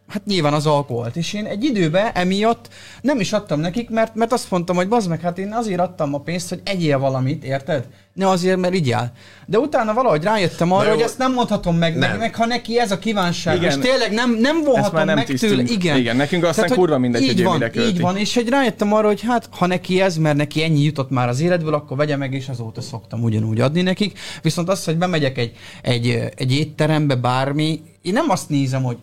Speaker 2: Hát nyilván az alkoholt. És én egy időben emiatt nem is adtam nekik, mert, mert azt mondtam, hogy bazd meg, hát én azért adtam a pénzt, hogy egyél valamit, érted? Ne azért, mert igyál. De utána valahogy rájöttem arra,
Speaker 1: jó.
Speaker 2: hogy ezt nem mondhatom meg,
Speaker 1: Nem.
Speaker 2: meg, meg ha neki ez a kívánság.
Speaker 3: Igen.
Speaker 2: És tényleg nem, nem
Speaker 3: Ezt
Speaker 2: vonhatom
Speaker 3: már nem
Speaker 2: meg
Speaker 3: tisztünk.
Speaker 2: tőle. Igen.
Speaker 3: Igen, nekünk aztán
Speaker 2: hogy
Speaker 3: kurva mindegy,
Speaker 2: így
Speaker 3: hogy
Speaker 2: van,
Speaker 3: mire költi.
Speaker 2: Így van, és hogy rájöttem arra, hogy hát ha neki ez, mert neki ennyi jutott már az életből, akkor vegye meg, és azóta szoktam ugyanúgy adni nekik. Viszont az, hogy bemegyek egy, egy, egy étterembe, bármi, én nem azt nézem, hogy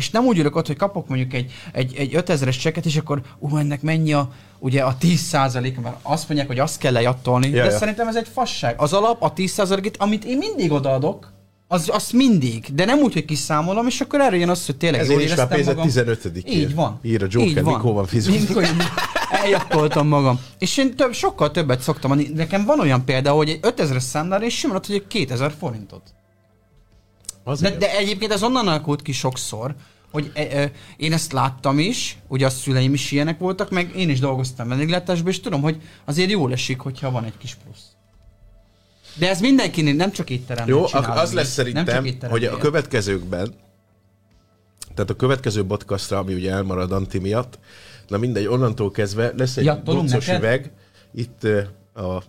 Speaker 2: és nem úgy ülök ott, hogy kapok mondjuk egy, egy, egy 5000-es csekket, és akkor ú, ennek mennyi a, ugye a 10% mert azt mondják, hogy azt kell lejattolni,
Speaker 1: Ja,
Speaker 2: de
Speaker 1: ja.
Speaker 2: szerintem ez egy fasság. Az alap, a 10 et amit én mindig odaadok, az, az mindig, de nem úgy, hogy kiszámolom, és akkor erre jön az, hogy tényleg
Speaker 1: Ezért
Speaker 2: jól
Speaker 1: is már
Speaker 2: éreztem
Speaker 1: pénz a
Speaker 2: magam.
Speaker 1: 15
Speaker 2: Így van.
Speaker 1: Ír a Joker,
Speaker 2: Így van.
Speaker 1: mikor van fizetve.
Speaker 2: Eljattoltam magam. És én több, sokkal többet szoktam adni. Nekem van olyan példa, hogy egy 5000-es számlára, és simán hogy egy 2000 forintot. De,
Speaker 1: Azért.
Speaker 2: de egyébként ez onnan alakult ki sokszor, hogy e, e, én ezt láttam is, ugye a szüleim is ilyenek voltak, meg én is dolgoztam vendéglátásban, és tudom, hogy azért jól esik, hogyha van egy kis plusz. De ez mindenkinél, nem csak étteremben
Speaker 1: Jó, az lesz szerintem, hogy a következőkben, tehát a következő podcastra, ami ugye elmarad Anti miatt, na mindegy, onnantól kezdve lesz egy
Speaker 2: Jattolunk
Speaker 1: boncos üveg, itt a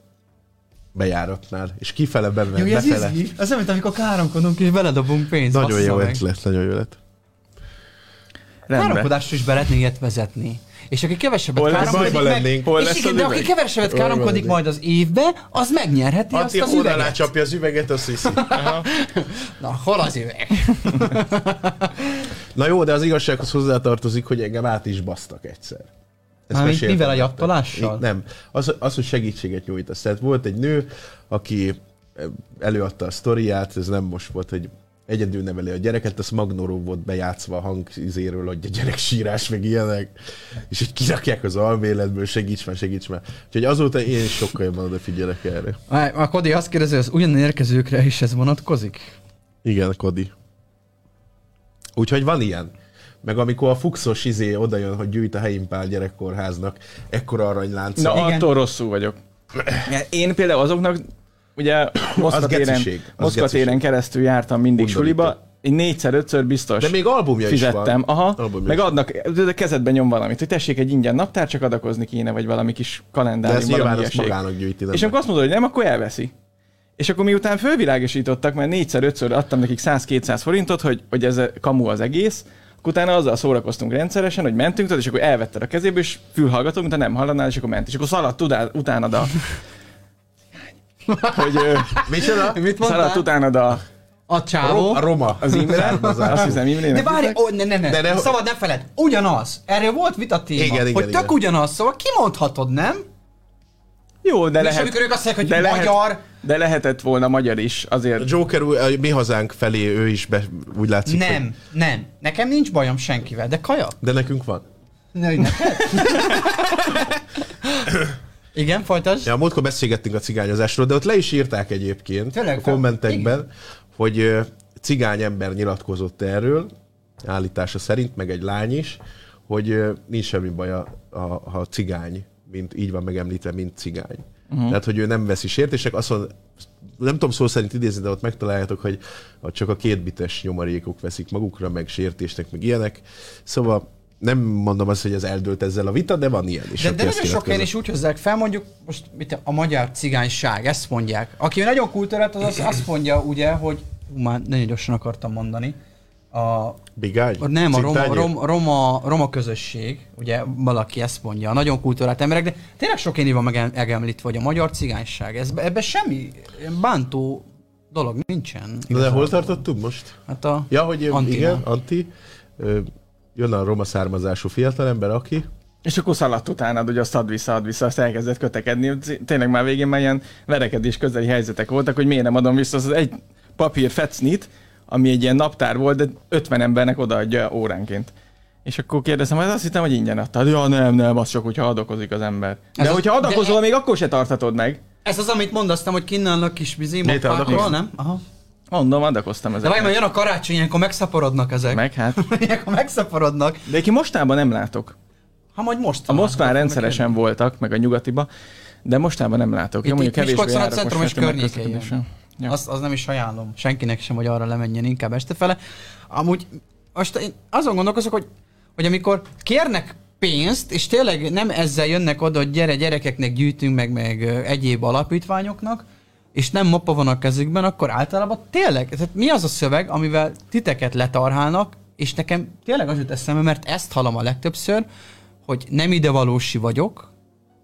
Speaker 1: bejáratnál, és kifele be,
Speaker 2: Jó, ez
Speaker 1: befele.
Speaker 2: izgi. Az olyan, amikor káromkodunk és beledobunk pénzt.
Speaker 1: Nagyon jó
Speaker 2: meg.
Speaker 1: ötlet, nagyon jó ötlet.
Speaker 3: Rendben.
Speaker 2: Káromkodásra is be lehetne ilyet vezetni. És aki kevesebbet
Speaker 3: Hol
Speaker 2: káromkodik, meg,
Speaker 1: lennénk?
Speaker 3: Hol
Speaker 2: és
Speaker 3: lesz
Speaker 2: igen, de aki kevesebbet káromkodik majd az évbe, az megnyerheti
Speaker 1: Anti
Speaker 2: azt az üveget.
Speaker 1: csapja az üveget, azt hiszi. [LAUGHS]
Speaker 2: Na, hol az üveg? [LAUGHS]
Speaker 1: Na jó, de az igazsághoz hozzátartozik, hogy engem át is basztak egyszer.
Speaker 2: Mármint mivel a?
Speaker 1: Én- Nem, az, az, hogy segítséget nyújtasz. Tehát volt egy nő, aki előadta a sztoriát, ez nem most volt, hogy egyedül neveli a gyereket, az Magnoró volt bejátszva a hangizéről, hogy a gyerek sírás, meg ilyenek, és hogy kirakják az alméletből, segíts már, segíts már. Úgyhogy azóta én sokkal jobban odafigyelek erre.
Speaker 2: A Kodi azt kérdezi, hogy az ugyan érkezőkre is ez vonatkozik?
Speaker 1: Igen, Kodi. Úgyhogy van ilyen. Meg amikor a fuxos izé odajön, hogy gyűjt a helyimpál gyerekkorháznak, ekkora aranylánc.
Speaker 3: Na,
Speaker 2: Igen.
Speaker 3: attól rosszul vagyok. Én például azoknak, ugye Moszkva téren, Moszkva téren keresztül jártam mindig
Speaker 1: Undorító.
Speaker 3: suliba, én négyszer-ötször biztos
Speaker 1: De még albumja is
Speaker 3: fizettem.
Speaker 1: van.
Speaker 3: Aha,
Speaker 1: Albumja
Speaker 3: meg
Speaker 1: is.
Speaker 3: adnak, de kezedben nyom valamit, hogy tessék egy ingyen naptár, csak adakozni kéne, vagy valami kis
Speaker 1: De
Speaker 3: kalendárium,
Speaker 1: ezt nyilván azt
Speaker 3: ilyeség.
Speaker 1: magának gyűjti.
Speaker 3: És amikor azt mondod, hogy nem, akkor elveszi. És akkor miután fölvilágosítottak, mert négyszer, ötször adtam nekik 100-200 forintot, hogy, hogy ez a kamu az egész, akkor utána azzal szórakoztunk rendszeresen, hogy mentünk, tudod, és akkor elvetted a kezéből, és fülhallgató, mint ha nem hallanál, és akkor ment. És akkor szaladt udá- utánad a... hogy ö,
Speaker 1: Micsoda?
Speaker 2: Mit
Speaker 3: szaladt
Speaker 2: mondtál?
Speaker 3: utánad a,
Speaker 2: A
Speaker 1: A,
Speaker 2: csávó.
Speaker 1: A Roma.
Speaker 3: az Imre, azt hiszem Imrének.
Speaker 2: De várj, ó, ne, ne, ne,
Speaker 1: De ne-
Speaker 2: szabad ne feled. Ugyanaz. Erről volt vita téma,
Speaker 1: Igen, igen,
Speaker 2: hogy tök
Speaker 1: igen.
Speaker 2: ugyanaz, szóval kimondhatod, nem?
Speaker 3: Jó, de
Speaker 2: És
Speaker 3: lehet,
Speaker 2: amikor ők azt mondják,
Speaker 3: de
Speaker 2: hogy
Speaker 3: lehet,
Speaker 2: magyar,
Speaker 3: de lehetett volna magyar is,
Speaker 1: A
Speaker 3: azért.
Speaker 1: Joker új- a mi hazánk felé ő is be, úgy látszik, Hogy,
Speaker 2: nem, nem. Nekem nincs bajom senkivel, de kaja.
Speaker 1: de nekünk van.
Speaker 2: Ne, hogy neked? Igen, folytasd.
Speaker 1: Ja, múltkor beszélgettünk a cigányozásról, de ott le is írták egyébként
Speaker 2: Tényleg,
Speaker 1: a kommentekben, hogy ö, cigány ember nyilatkozott erről, állítása szerint, meg egy lány is, hogy nincs semmi baj, a, a, ha cigány, mint így van megemlítve, mint cigány. Uh-huh. Tehát, hogy ő nem veszi sértések, azt mond, nem tudom szó szerint idézni, de ott megtaláljátok, hogy csak a kétbites nyomarékok veszik magukra, meg sértésnek, meg ilyenek. Szóval nem mondom azt, hogy ez eldőlt ezzel a vita, de van ilyen is.
Speaker 2: De, de nagyon sok helyen is úgy hozzák fel, mondjuk most mit, a magyar cigányság, ezt mondják. Aki nagyon kultúrát, az, az azt mondja ugye, hogy hú, már nagyon gyorsan akartam mondani, a,
Speaker 1: Bigány?
Speaker 2: nem, a roma, roma, roma, roma közösség, ugye valaki ezt mondja, a nagyon kultúrált emberek, de tényleg sok én van megem- megemlítve, hogy a magyar cigányság, ez, ebben semmi bántó dolog nincsen.
Speaker 1: Na de hol tartottunk most?
Speaker 2: Hát a
Speaker 1: Ja, hogy. Antinál. igen, Anti, jön a roma származású fiatalember, aki
Speaker 3: És akkor szaladt utánad, hogy azt add vissza, add vissza, azt elkezdett kötekedni. Tényleg már végén már ilyen verekedés közeli helyzetek voltak, hogy miért nem adom vissza az egy papír fecnit, ami egy ilyen naptár volt, de 50 embernek odaadja óránként. És akkor kérdezem, hát azt hittem, hogy ingyen adtad. Ja, nem, nem, az csak, hogyha adakozik az ember. De
Speaker 2: Ez az-
Speaker 3: hogyha adakozol,
Speaker 2: de-
Speaker 3: még akkor se tartatod meg.
Speaker 2: Ez az, amit mondasztam, hogy kinnálnak kis vízi
Speaker 1: Léte
Speaker 2: moppákról,
Speaker 1: adakoznak?
Speaker 2: nem? Aha.
Speaker 3: Mondom, adakoztam
Speaker 2: De várj, jön a karácsony, ilyenkor megszaporodnak ezek.
Speaker 3: Meg hát. [LAUGHS]
Speaker 2: Ilyenkor megszaporodnak.
Speaker 3: De aki mostában nem látok.
Speaker 2: Ha majd most.
Speaker 3: A Moszkván rendszeresen voltak, meg a nyugatiba, de mostában nem látok.
Speaker 2: Itt-
Speaker 3: Jó, mondjuk
Speaker 2: itt
Speaker 3: kevésbé
Speaker 2: a
Speaker 3: járok
Speaker 2: centrum
Speaker 3: most
Speaker 2: és
Speaker 3: már
Speaker 2: környékén
Speaker 3: tömegközlekedésen. Ja.
Speaker 2: Az, az nem is ajánlom. Senkinek sem, hogy arra lemenjen, inkább este fele. Amúgy most én azon gondolkozok, hogy, hogy amikor kérnek pénzt, és tényleg nem ezzel jönnek oda, hogy gyere, gyerekeknek gyűjtünk meg, meg egyéb alapítványoknak, és nem moppa van a kezükben, akkor általában tényleg, tehát mi az a szöveg, amivel titeket letarhálnak, és nekem tényleg az jut eszembe, mert ezt hallom a legtöbbször, hogy nem idevalósi vagyok,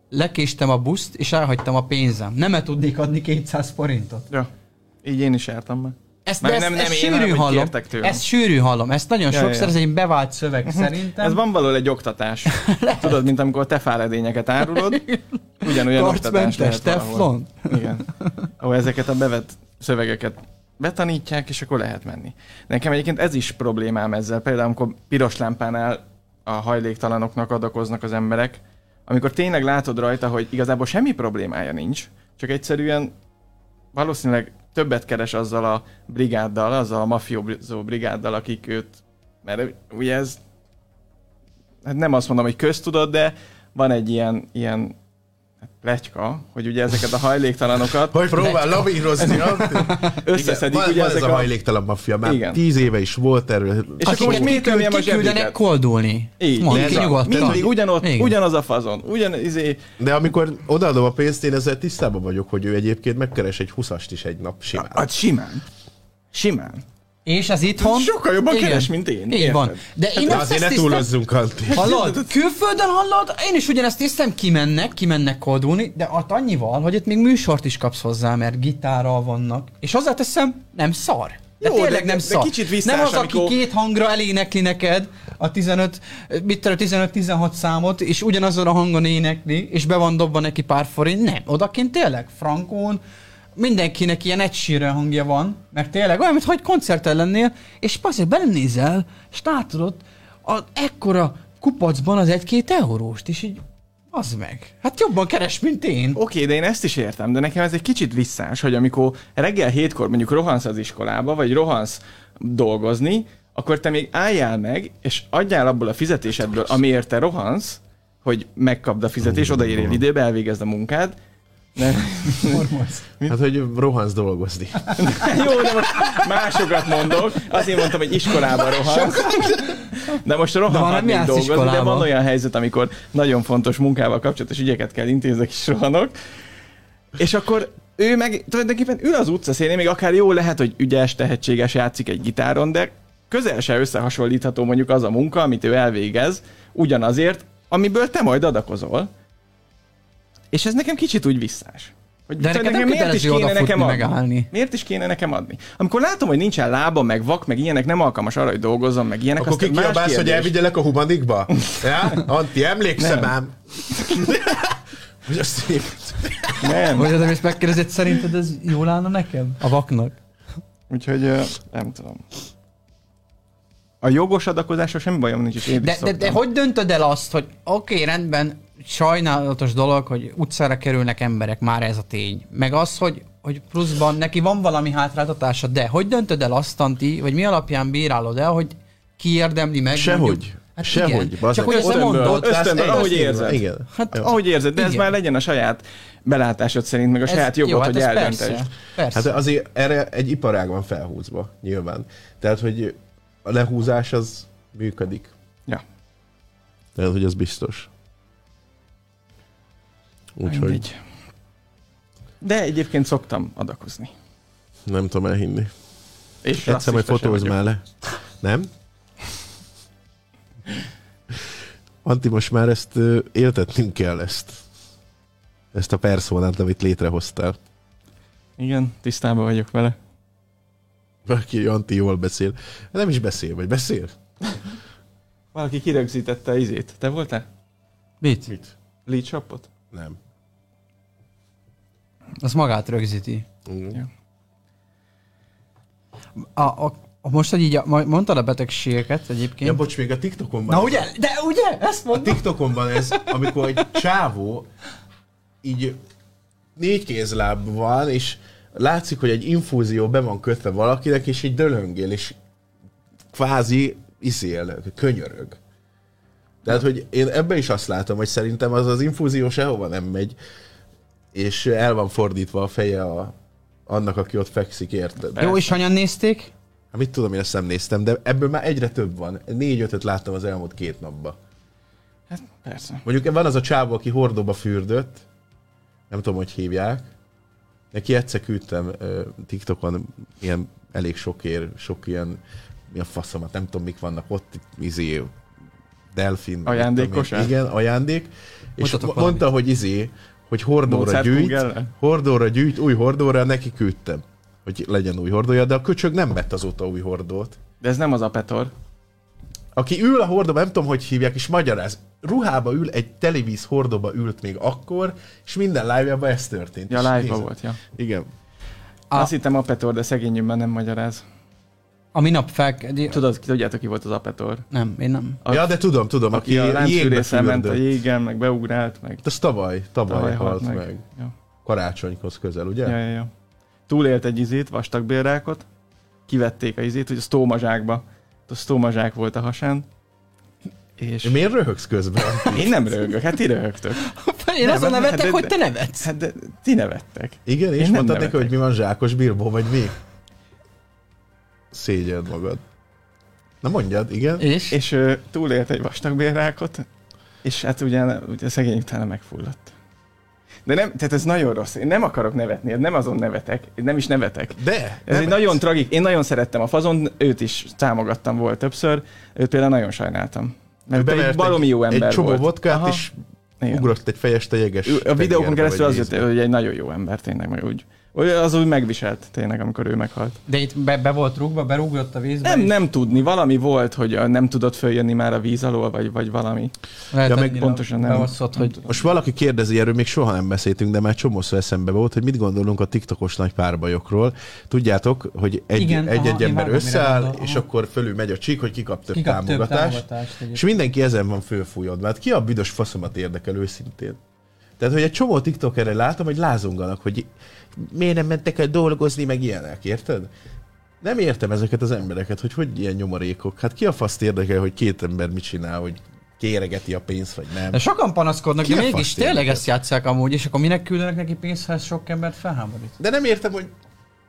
Speaker 2: lekéstem a buszt, és elhagytam a pénzem. Nem -e tudnék adni 200 forintot.
Speaker 3: Ja. Így én is jártam már.
Speaker 2: Ezt,
Speaker 3: Már
Speaker 2: de
Speaker 3: nem-
Speaker 2: ezt,
Speaker 3: nem
Speaker 2: ezt
Speaker 3: én,
Speaker 2: sűrű
Speaker 3: hanem, hogy
Speaker 2: hallom. Ezt sűrű hallom. Ezt nagyon
Speaker 3: Ja,
Speaker 2: sokszor,
Speaker 3: ja.
Speaker 2: ez egy bevált szöveg [LAUGHS] szerintem.
Speaker 3: Ez van valahol egy oktatás. [LAUGHS] Tudod, mint amikor te fáradényeket árulod, ugyanolyan oktatás lehet
Speaker 2: teflon.
Speaker 3: Igen. [LAUGHS] Ahol ezeket a bevett szövegeket betanítják, és akkor lehet menni. Nekem egyébként ez is problémám ezzel. Például, amikor piros lámpánál a hajléktalanoknak adakoznak az emberek, amikor tényleg látod rajta, hogy igazából semmi problémája nincs, csak egyszerűen valószínűleg többet keres azzal a brigáddal, azzal a mafiózó brigáddal, akik őt, mert ugye ez, hát nem azt mondom, hogy köztudott, de van egy ilyen, ilyen Plecska, hogy ugye ezeket a hajléktalanokat
Speaker 1: Hogy próbál lavírozni, [LAUGHS]
Speaker 3: összeszedik
Speaker 1: van,
Speaker 3: ugye
Speaker 1: van
Speaker 3: ezek
Speaker 1: ez a
Speaker 3: a...
Speaker 1: hajléktalan maffia, már
Speaker 3: Igen.
Speaker 1: tíz éve is volt erről.
Speaker 3: És akkor most miért tömjem a zsebiket?
Speaker 2: koldulni.
Speaker 3: Így,
Speaker 2: Mondd
Speaker 3: ez
Speaker 2: ki
Speaker 3: a-
Speaker 2: nyugodtan.
Speaker 3: Mindig ugyanott,
Speaker 2: Igen.
Speaker 3: ugyanaz a fazon, ugyan, izé,
Speaker 1: De amikor odaadom a pénzt, én ezzel tisztában vagyok, hogy ő egyébként megkeres egy huszast is egy nap simán.
Speaker 3: hát simán. Simán.
Speaker 2: És ez itthon...
Speaker 3: Sokkal jobban keres, mint én,
Speaker 2: Így van. De én
Speaker 1: De
Speaker 2: ezt,
Speaker 1: azért ne túlozzunk, Antti.
Speaker 2: Hallod? Külföldön hallod? Én is ugyanezt tisztem, kimennek, kimennek koldulni, de ott annyival, hogy itt még műsort is kapsz hozzá, mert gitárral vannak. És hozzáteszem, nem szar. De
Speaker 3: Jó,
Speaker 2: tényleg
Speaker 3: de-
Speaker 2: nem
Speaker 3: de
Speaker 2: szar.
Speaker 3: kicsit visszás,
Speaker 2: nem az, aki
Speaker 3: amikor-
Speaker 2: két hangra elénekli neked a 15, mit tudom, 15-16 számot, és ugyanazon a hangon énekli, és be van dobva neki pár forint. Nem, odakint tényleg, frankón, mindenkinek ilyen egysírő hangja van, mert tényleg olyan, mintha egy koncerten lennél, és azért belenézel, és látod a ekkora kupacban az egy-két euróst, és így az meg. Hát jobban keres, mint én.
Speaker 3: Oké, de én ezt is értem, de nekem ez egy kicsit visszás, hogy amikor reggel hétkor mondjuk rohansz az iskolába, vagy rohansz dolgozni, akkor te még álljál meg, és adjál abból a fizetésedből, amiért te rohansz, hogy megkapd a fizetést, odaérjél időbe, elvégezd a munkád. Ne,
Speaker 1: Hát, hogy rohansz dolgozni. [LAUGHS]
Speaker 3: jó, de most másokat mondok. Azért mondtam, hogy iskolába rohansz. De most
Speaker 2: De ha nem
Speaker 3: rohanhatnék
Speaker 2: jársz
Speaker 3: dolgozni, de
Speaker 2: iskolába.
Speaker 3: van olyan helyzet, amikor nagyon fontos munkával kapcsolatos ügyeket kell intézek és rohanok. És akkor ő meg tulajdonképpen ül az utcaszélén, még akár jó lehet, hogy ügyes, tehetséges játszik egy gitáron, de közel se összehasonlítható mondjuk az a munka, amit ő elvégez, ugyanazért, amiből te majd adakozol. És ez nekem kicsit úgy visszás. Hogy
Speaker 2: De neked nem
Speaker 3: miért is kéne nekem adni?
Speaker 2: megállni.
Speaker 3: Miért is kéne nekem adni? Amikor látom, hogy nincsen lábam, meg vak, meg ilyenek, nem alkalmas arra, hogy dolgozzam, meg ilyenek,
Speaker 1: Akkor
Speaker 3: más
Speaker 1: kikiabálsz, hogy elvigyelek a humanikba? [LAUGHS] Ja? Antti, emlékszem
Speaker 3: Nem.
Speaker 1: ám. [LAUGHS] Hogy azt szép.
Speaker 3: Nem.
Speaker 2: Vagy az, megkérdezett, szerinted ez jól állna nekem? A vaknak.
Speaker 3: Úgyhogy nem tudom. A jogos adakozásra semmi bajom nincs, és én
Speaker 2: De,
Speaker 3: is
Speaker 2: de, de hogy döntöd el azt, hogy oké, okay, rendben, sajnálatos dolog, hogy utcára kerülnek emberek, már ez a tény. Meg az, hogy, hogy pluszban neki van valami hátráltatása, de hogy döntöd el azt, Anti, vagy mi alapján bírálod el, hogy ki érdemli meg?
Speaker 1: Sehogy.
Speaker 2: mondjuk? Hát
Speaker 1: Sehogy.
Speaker 2: igen. Csak hogy ezt
Speaker 3: Ösztönből.
Speaker 2: mondod.
Speaker 3: Ösztönből,
Speaker 1: Ösztönből,
Speaker 3: ahogy érzed.
Speaker 1: Igen.
Speaker 2: Hát,
Speaker 1: Jó.
Speaker 3: Ahogy érzed, de ez
Speaker 2: Igen.
Speaker 3: már legyen a saját belátásod szerint, meg a
Speaker 2: ez-
Speaker 3: saját jogod,
Speaker 2: jó, hát
Speaker 3: hogy
Speaker 2: ez
Speaker 3: eldöntesd.
Speaker 2: Persze, persze.
Speaker 1: Hát azért erre egy iparág van felhúzva, nyilván. Tehát, hogy a lehúzás az működik.
Speaker 3: Ja.
Speaker 1: Tehát, hogy az biztos. Úgyhogy.
Speaker 3: De egyébként szoktam adakozni.
Speaker 1: nem tudom elhinni.
Speaker 3: És
Speaker 1: Egyszer majd
Speaker 3: vagyok.
Speaker 1: már le. Nem? Anti, most már ezt éltetnünk kell ezt. Ezt a personát, amit létrehoztál.
Speaker 3: Igen, tisztában vagyok vele.
Speaker 1: Valaki Anti jól beszél. Nem is beszél, vagy beszél?
Speaker 3: Valaki kirögzítette a izét. Te voltál?
Speaker 2: Mit?
Speaker 1: Mit?
Speaker 3: Lead shopot?
Speaker 1: Nem.
Speaker 2: Az magát rögzíti.
Speaker 1: Mm.
Speaker 2: A, a, a most, hogy így a, mondtad a betegségeket egyébként.
Speaker 1: Ja, bocs, még a TikTokon van.
Speaker 2: Na ugye? De ugye? Ezt
Speaker 1: A
Speaker 2: mondom.
Speaker 1: TikTokon van ez, amikor egy csávó így négy kézláb van, és látszik, hogy egy infúzió be van kötve valakinek, és így dölöngél, és kvázi iszél, könyörög. Tehát, hogy én ebbe is azt látom, hogy szerintem az az infúzió sehova nem megy, és el van fordítva a feje a, annak, aki ott fekszik, érted?
Speaker 2: Jó, és hanyan nézték?
Speaker 1: Hát mit tudom, én ezt nem néztem, de ebből már egyre több van. Négy-ötöt láttam az elmúlt két napban.
Speaker 3: Hát persze.
Speaker 1: Mondjuk van az a csávó, aki hordóba fürdött, nem tudom, hogy hívják. Neki egyszer küldtem uh, TikTokon ilyen elég sok ér, sok ilyen, mi a faszomat, nem tudom, mik vannak ott, izé, delfin.
Speaker 3: Ajándékos.
Speaker 1: Igen, ajándék. És
Speaker 2: Mutatok
Speaker 1: mo-
Speaker 2: valamit.
Speaker 1: mondta, hogy izé, hogy hordóra gyűjt, hordóra gyűjt, új hordóra neki küldtem, hogy legyen új hordója, de a köcsög nem vett azóta új hordót.
Speaker 3: De ez nem az a Petor.
Speaker 1: Aki ül a hordóba, nem tudom, hogy hívják, és magyaráz. Ruhába ül, egy televíz hordóba ült még akkor, és minden live-jában ez történt.
Speaker 3: Ja, live volt, ja.
Speaker 1: Igen.
Speaker 2: A-
Speaker 3: Azt hittem Apetor, de szegényümben nem magyaráz.
Speaker 2: A minap fel...
Speaker 3: Tudod, tudjátok, ki volt az Apetor?
Speaker 2: Nem, én nem.
Speaker 3: A-
Speaker 1: ja, de tudom, tudom,
Speaker 3: Aki,
Speaker 1: aki,
Speaker 3: a
Speaker 1: jégbe
Speaker 3: láncfűrészen ment a jégen, meg beugrált, meg
Speaker 1: Az tavaly, tavaly,
Speaker 3: tavaly
Speaker 1: halt meg. meg.
Speaker 3: Ja.
Speaker 1: Karácsonyhoz közel, ugye?
Speaker 3: Ja, ja, ja. Túlélt egy izét, vastagbélrákot, kivették a izét, hogy a sztómazsákba. A sztómazsák volt a hasán. És
Speaker 1: Miért röhögsz közben? [LAUGHS]
Speaker 3: én nem röhögök, hát ti röhögtök.
Speaker 2: én
Speaker 1: Nem,
Speaker 2: azon
Speaker 1: hát
Speaker 2: nevetek,
Speaker 3: de-
Speaker 2: hogy te nevetsz.
Speaker 3: Hát de ti nevettek.
Speaker 1: Igen, és
Speaker 3: Én
Speaker 1: mondtad neki, hogy mi van zsákos birbó, vagy mi? Szégyeld magad. Na mondjad, igen.
Speaker 2: És?
Speaker 3: És ö, túlélt egy vastagbélrákot, és hát ugye, ugye szegény utána megfulladt. De nem, tehát ez nagyon rossz. Én nem akarok nevetni, nem azon nevetek, én nem is nevetek.
Speaker 1: De!
Speaker 3: Ez egy nagyon tragik. Én nagyon szerettem a fazon, őt is támogattam volt többször, őt például nagyon sajnáltam. Mert ő egy baromi jó ember
Speaker 1: Egy csomó
Speaker 3: volt.
Speaker 1: vodkát,
Speaker 3: Aha.
Speaker 1: és
Speaker 3: Igen.
Speaker 1: ugrott egy fejes jeges.
Speaker 3: Ő- A videókon keresztül az jött, hogy egy nagyon jó ember tényleg, meg úgy. Az úgy megviselt tényleg, amikor ő meghalt.
Speaker 2: De itt be, be volt rúgva, berúgott a vízbe.
Speaker 3: Nem,
Speaker 2: és
Speaker 3: nem tudni, valami volt, hogy nem tudott följönni már a víz alól, vagy, vagy valami.
Speaker 2: Lehet,
Speaker 1: Ja, meg
Speaker 3: pontosan nem-
Speaker 2: beosztott,
Speaker 3: nem
Speaker 2: hogy.
Speaker 1: Most valaki kérdezi, erről még soha nem beszéltünk, de már csomószor eszembe volt, hogy mit gondolunk a TikTokos nagy párbajokról. Tudjátok, hogy egy,
Speaker 2: Igen,
Speaker 1: egy,
Speaker 2: aha,
Speaker 1: egy ember összeáll,
Speaker 2: gondol,
Speaker 1: és
Speaker 2: aha.
Speaker 1: akkor fölül megy a csík, hogy kikap több
Speaker 2: kikap több
Speaker 1: támogatást.
Speaker 2: támogatást.
Speaker 1: És mindenki ezen van fölfújod, mert ki a büdös faszomat érdekel őszintén. Tehát, hogy egy csomó TikTokerre látom, hogy lázunganak, hogy miért nem mentek el dolgozni, meg ilyenek, érted? Nem értem ezeket az embereket, hogy hogy ilyen nyomorékok. Hát ki a faszt érdekel, hogy két ember mit csinál, hogy kéregeti a pénzt, vagy nem.
Speaker 2: De sokan panaszkodnak,
Speaker 1: Ki
Speaker 2: de mégis tényleg ezt játsszák amúgy, és akkor minek küldenek neki pénzt, ha ez sok embert felháborít?
Speaker 1: De nem értem, hogy,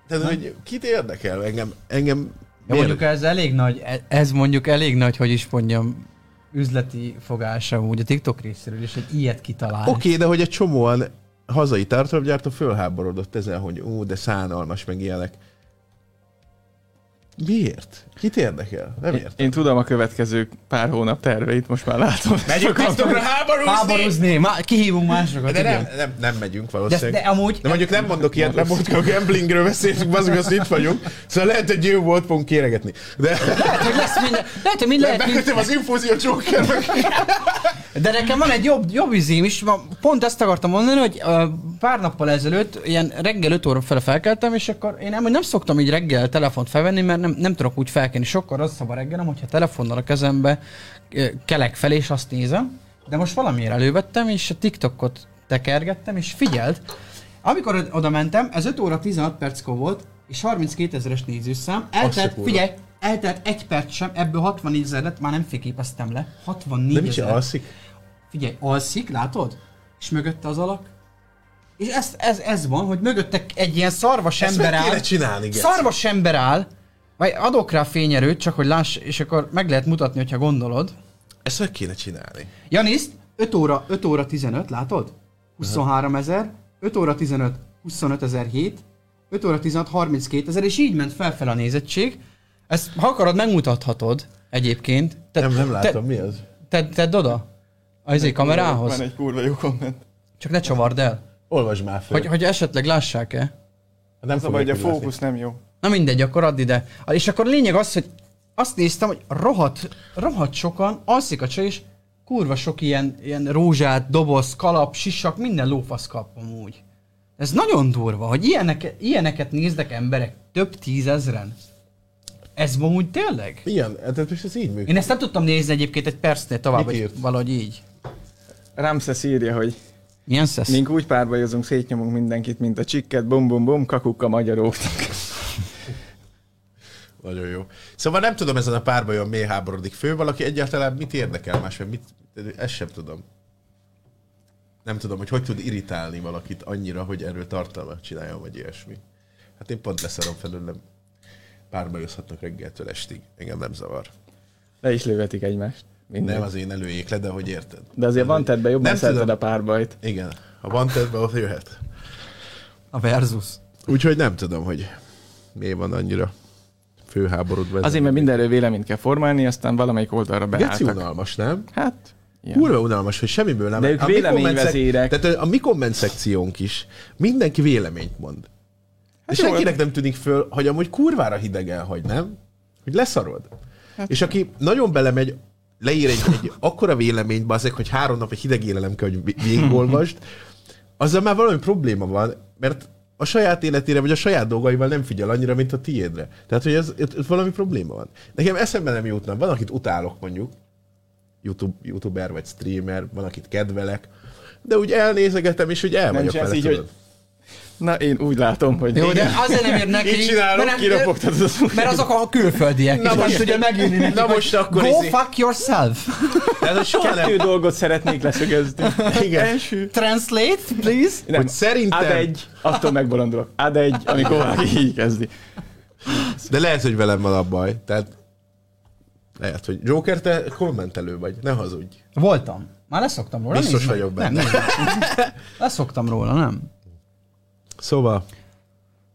Speaker 1: tehát, hogy kit érdekel engem, engem
Speaker 2: Ja, mondjuk ez elég nagy, ez mondjuk elég nagy, hogy is mondjam, üzleti fogása úgy a TikTok részéről, és egy ilyet kitalál.
Speaker 1: Oké, de hogy egy csomóan hazai tartalomgyártó fölháborodott ezen, hogy ú, de szánalmas, meg ilyenek. Miért? Kit érdekel? Nem
Speaker 3: Én,
Speaker 1: értem.
Speaker 3: én tudom a következő pár hónap terveit, most már látom.
Speaker 1: Megyünk TikTokra háborúzni!
Speaker 2: Háborúzni, má, kihívunk másokat,
Speaker 1: De nem, nem, nem megyünk
Speaker 2: De,
Speaker 1: valószínűleg.
Speaker 2: de amúgy,
Speaker 1: De mondjuk nem mondok ilyet, nem mondjuk a gamblingről beszéltünk, azok azt itt vagyunk. Szóval lehet, hogy jó volt, fogunk kéregetni. De
Speaker 2: lehet, hogy lesz minden, lehet, hogy mind lehet,
Speaker 1: bekötöm az infúzió csókerbe.
Speaker 2: De nekem van egy jobb, jobb izém is, pont ezt akartam mondani, hogy pár nappal ezelőtt, ilyen reggel 5 óra fele felkeltem, és akkor én nem, nem szoktam így reggel telefont felvenni, mert nem, nem tudok úgy felkelni. Sokkal rosszabb a reggelem, hogyha telefonnal a kezembe ö, kelek fel, és azt nézem. De most valamiért elővettem, és a TikTokot tekergettem, és figyelt, amikor od- oda mentem, ez 5 óra 16 perckor volt, és 32 ezeres nézőszám. Eltelt, figyelj, eltelt egy perc sem, ebből 64 ezer lett, már nem félképeztem le. 64
Speaker 1: De mit alszik?
Speaker 2: Figyelj, alszik, látod? És mögötte az alak. És ez, ez, ez van, hogy mögötte egy ilyen szarvas
Speaker 1: Ezt
Speaker 2: ember áll.
Speaker 1: csinálni.
Speaker 2: Szarvas ember áll. Vagy adok rá fényerőt, csak hogy láss, és akkor meg lehet mutatni, hogyha gondolod.
Speaker 1: Ezt meg kéne csinálni.
Speaker 2: Janiszt, 5 óra, 5 óra 15, látod? 23 ezer, 5 óra 15, 25 ezer 7, 5 óra 16, 32 ezer, és így ment felfel a nézettség. Ezt, ha akarod, megmutathatod egyébként. Te,
Speaker 1: Nem, nem látom, mi az?
Speaker 2: Te, te, tedd oda. Az izé kamerához.
Speaker 3: Van egy kurva jó komment.
Speaker 2: Csak ne csavard el.
Speaker 1: Olvasd már föl.
Speaker 2: Hogy, hogy esetleg lássák-e?
Speaker 1: nem
Speaker 3: Az a baj, hogy a fókusz nem jó.
Speaker 2: Na mindegy, akkor add ide. És akkor a lényeg az, hogy azt néztem, hogy rohadt, rohadt sokan, alszik a csaj, és kurva sok ilyen, ilyen rózsát, doboz, kalap, sisak, minden lófasz kap amúgy. Ez nagyon durva, hogy ilyenek, ilyeneket néznek emberek több tízezren. Ez amúgy tényleg?
Speaker 1: Igen, tehát most ez így működik.
Speaker 2: Én ezt nem tudtam nézni egyébként egy percnél tovább, hogy valahogy így.
Speaker 3: Ramses írja, hogy
Speaker 2: Milyen szesz?
Speaker 3: mink úgy párbajozunk, szétnyomunk mindenkit, mint a csikket, bum bum bum, kakuk a magyaróknak.
Speaker 1: Nagyon jó. Szóval nem tudom ezen a párbajon miért háborodik fő, valaki egyáltalán mit érdekel más, vagy mit, ezt sem tudom. Nem tudom, hogy hogy tud irritálni valakit annyira, hogy erről tartalmat csináljon, vagy ilyesmi. Hát én pont leszarom felőlem. Párbajozhatnak reggeltől estig. Engem nem zavar.
Speaker 3: Le is lővetik egymást. Minden.
Speaker 1: Nem az én előjék le, de hogy érted.
Speaker 3: De azért van tedbe jobban
Speaker 1: Nem
Speaker 3: szereted a párbajt.
Speaker 1: Igen. Ha van tedbe, ott jöhet.
Speaker 2: A versus.
Speaker 1: Úgyhogy nem tudom, hogy miért van annyira főháborodva. ez
Speaker 3: Azért, mert mindenről véleményt kell formálni, aztán valamelyik oldalra
Speaker 1: Geci
Speaker 3: beálltak.
Speaker 1: unalmas, nem?
Speaker 3: Hát.
Speaker 1: Kurva unalmas, hogy semmiből nem...
Speaker 3: De ők
Speaker 1: a
Speaker 3: véleményvezérek.
Speaker 1: Tehát a mi komment szekciónk is mindenki véleményt mond. Hát
Speaker 3: jó,
Speaker 1: senkinek nem tűnik föl, hogy amúgy kurvára hidegen hagy, nem? Hogy leszarod. Hát, és aki nagyon belemegy, leír egy, egy akkora véleményt, bazeg, hogy három nap egy hideg élelem kell, hogy vé- végigolvasd, azzal már valami probléma van, mert a saját életére, vagy a saját dolgaival nem figyel annyira, mint a tiédre. Tehát, hogy ez, itt, itt valami probléma van. Nekem eszembe nem jutna. Van, akit utálok mondjuk, YouTube, youtuber vagy streamer, van, akit kedvelek, de úgy elnézegetem, és úgy el vagyok vele,
Speaker 3: így, hogy-
Speaker 1: tudod.
Speaker 3: Na, én úgy látom, hogy
Speaker 2: Jó, de azért nem ír neki,
Speaker 3: Így csinálom,
Speaker 2: mert, nem,
Speaker 3: az
Speaker 2: mert azok a külföldiek
Speaker 1: Na
Speaker 2: nem
Speaker 1: most-
Speaker 2: tudja megírni neki,
Speaker 1: Na most akkor
Speaker 2: Go
Speaker 1: izé-
Speaker 2: fuck yourself.
Speaker 1: Tehát, hogy soha
Speaker 3: Kettő
Speaker 1: nem...
Speaker 3: dolgot szeretnék leszögezni. [LAUGHS]
Speaker 1: Igen.
Speaker 3: Első.
Speaker 2: Translate, please.
Speaker 3: Nem,
Speaker 1: Hogy szerintem...
Speaker 3: Ad egy, attól megbolondulok. Ad egy, amikor valaki így kezdi.
Speaker 1: De lehet, hogy velem van a baj. Tehát lehet, hogy Joker, te kommentelő vagy, ne hazudj.
Speaker 2: Voltam. Már leszoktam róla.
Speaker 1: Biztos
Speaker 2: meg.
Speaker 1: vagyok
Speaker 2: Nem,
Speaker 1: benne.
Speaker 2: nézd meg. Leszoktam róla, nem?
Speaker 1: Szóval,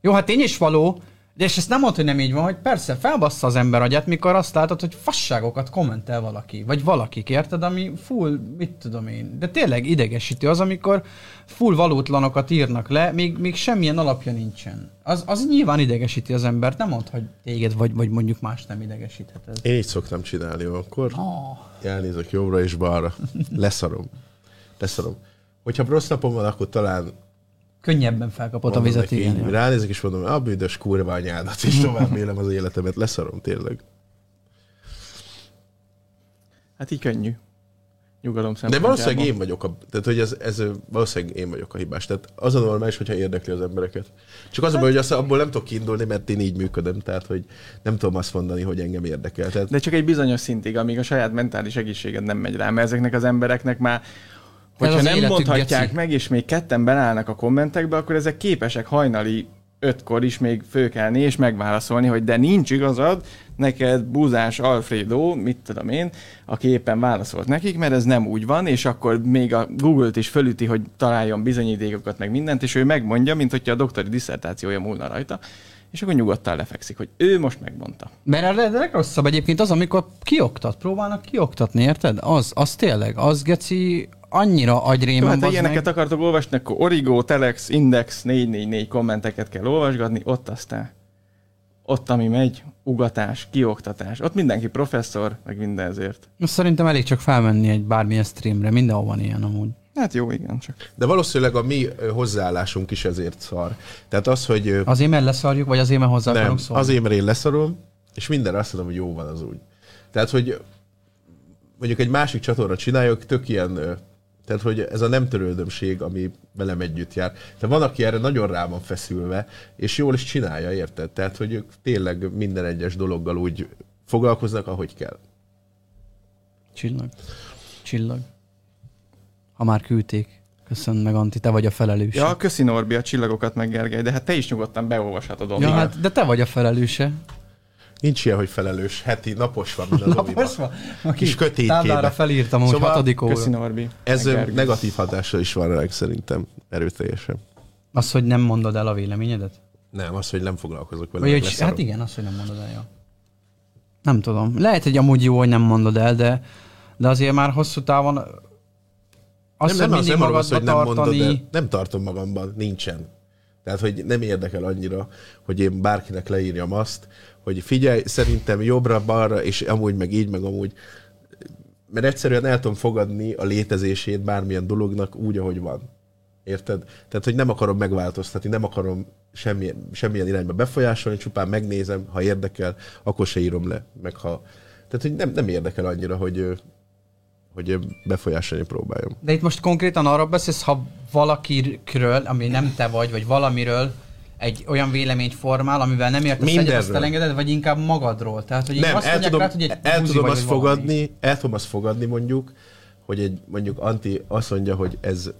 Speaker 2: Jó, hát tény is való, de és ezt nem mondta, hogy nem így van, hogy persze felbassza az ember agyát, mikor azt látod, hogy fasságokat kommentel valaki, vagy valakik, érted, ami full, mit tudom én, de tényleg idegesítő az, amikor full valótlanokat írnak le, még, még semmilyen alapja nincsen. Az, az nyilván idegesíti az embert, nem mond, hogy téged, vagy, vagy mondjuk más nem idegesíthet ez.
Speaker 1: én így szoktam csinálni akkor.
Speaker 2: Oh.
Speaker 1: Elnézek jobbra és balra. Leszarom. Leszarom. Hogyha rossz napom van, akkor talán
Speaker 2: Könnyebben felkapott a vizet,
Speaker 1: neki
Speaker 2: igen.
Speaker 1: ránézek és mondom, a büdös kurva anyádat, és [LAUGHS] tovább élem az életemet, leszarom tényleg.
Speaker 3: Hát így könnyű. Nyugalom
Speaker 1: De valószínűleg én vagyok a, tehát hogy ez, ez valószínűleg én vagyok a hibás. Tehát az a normális, hogyha érdekli az embereket. Csak az a baj, hogy azt, abból nem tudok kiindulni, mert én így működöm, tehát hogy nem tudom azt mondani, hogy engem érdekel. Tehát
Speaker 3: De csak egy bizonyos szintig, amíg a saját mentális egészséged nem megy rá, mert ezeknek az embereknek már hogyha nem mondhatják
Speaker 2: geci.
Speaker 3: meg, és még ketten belállnak a kommentekbe, akkor ezek képesek hajnali ötkor is még fölkelni és megválaszolni, hogy de nincs igazad, neked búzás Alfredo, mit tudom én, aki éppen válaszolt nekik, mert ez nem úgy van, és akkor még a Google-t is fölüti, hogy találjon bizonyítékokat, meg mindent, és ő megmondja, mint hogyha a doktori diszertációja múlna rajta, és akkor nyugodtan lefekszik, hogy ő most megmondta.
Speaker 2: Mert a leg- legrosszabb egyébként az, amikor kioktat, próbálnak kioktatni, érted? Az, az tényleg, az geci annyira
Speaker 3: Jó,
Speaker 2: agyrémen
Speaker 3: hát ha ilyeneket
Speaker 2: meg.
Speaker 3: akartok olvasni, akkor Origo, Telex, Index, 444 kommenteket kell olvasgatni, ott aztán ott, ami megy, ugatás, kioktatás. Ott mindenki professzor, meg minden ezért.
Speaker 2: Azt Szerintem elég csak felmenni egy bármilyen streamre, mindenhol van ilyen amúgy.
Speaker 3: Hát jó, igen, csak.
Speaker 1: De valószínűleg a mi hozzáállásunk is ezért szar. Tehát az, hogy
Speaker 2: Azért mert leszarjuk, vagy azért mert hozzá
Speaker 1: nem,
Speaker 2: akarunk szólni?
Speaker 1: azért, mert én leszarom, és minden azt mondom, hogy jó van az úgy. Tehát, hogy mondjuk egy másik csatorna csináljuk, tök ilyen, tehát, hogy ez a nem törődömség, ami velem együtt jár. Tehát van, aki erre nagyon rá van feszülve, és jól is csinálja, érted? Tehát, hogy ők tényleg minden egyes dologgal úgy foglalkoznak, ahogy kell.
Speaker 2: Csillag. Csillag. Ha már küldték. Köszönöm meg, Anti, te vagy a felelőse.
Speaker 3: Ja, köszi Norbi a csillagokat meg Gergely, de hát te is nyugodtan beolvashatod
Speaker 2: ja hát, de te vagy a felelőse.
Speaker 1: Nincs ilyen, hogy felelős. Heti, napos van, az
Speaker 2: Napos van?
Speaker 1: Kis kötétkébe.
Speaker 2: Felírtam, hogy
Speaker 1: Szóval
Speaker 2: hatodik
Speaker 3: Köszi
Speaker 2: óra.
Speaker 3: Norbi.
Speaker 1: Ez
Speaker 3: meg
Speaker 1: ö,
Speaker 3: Gergely.
Speaker 1: negatív hatása is van rá, szerintem erőteljesen.
Speaker 2: Az, hogy nem mondod el a véleményedet?
Speaker 1: Nem, az, hogy nem foglalkozok vele.
Speaker 2: Vagy hogy, hát igen, az, hogy nem mondod el, ja. Nem tudom. Lehet, hogy amúgy jó, hogy nem mondod el, de, de azért már hosszú távon azt,
Speaker 1: nem, nem, az nem
Speaker 2: magadba
Speaker 1: hogy nem
Speaker 2: tartani...
Speaker 1: mondod, de nem tartom magamban, nincsen. Tehát, hogy nem érdekel annyira, hogy én bárkinek leírjam azt, hogy figyelj, szerintem jobbra-balra, és amúgy meg így, meg amúgy. Mert egyszerűen el tudom fogadni a létezését bármilyen dolognak úgy, ahogy van. Érted? Tehát, hogy nem akarom megváltoztatni, nem akarom semmilyen, semmilyen irányba befolyásolni, csupán megnézem, ha érdekel, akkor se írom le. Meg ha... Tehát, hogy nem, nem érdekel annyira, hogy, hogy befolyásolni próbáljam.
Speaker 2: De itt most konkrétan arról beszélsz, ha valakiről, ami nem te vagy, vagy valamiről egy olyan véleményt formál, amivel nem értesz egyet, azt
Speaker 1: Mindenről.
Speaker 2: elengeded, vagy inkább magadról. Tehát, hogy
Speaker 1: Nem,
Speaker 2: azt
Speaker 1: el tudom,
Speaker 2: rád, hogy egy
Speaker 1: el tudom
Speaker 2: vagy,
Speaker 1: azt
Speaker 2: vagy valami.
Speaker 1: fogadni, el tudom azt fogadni mondjuk, hogy egy mondjuk Anti azt mondja, hogy ez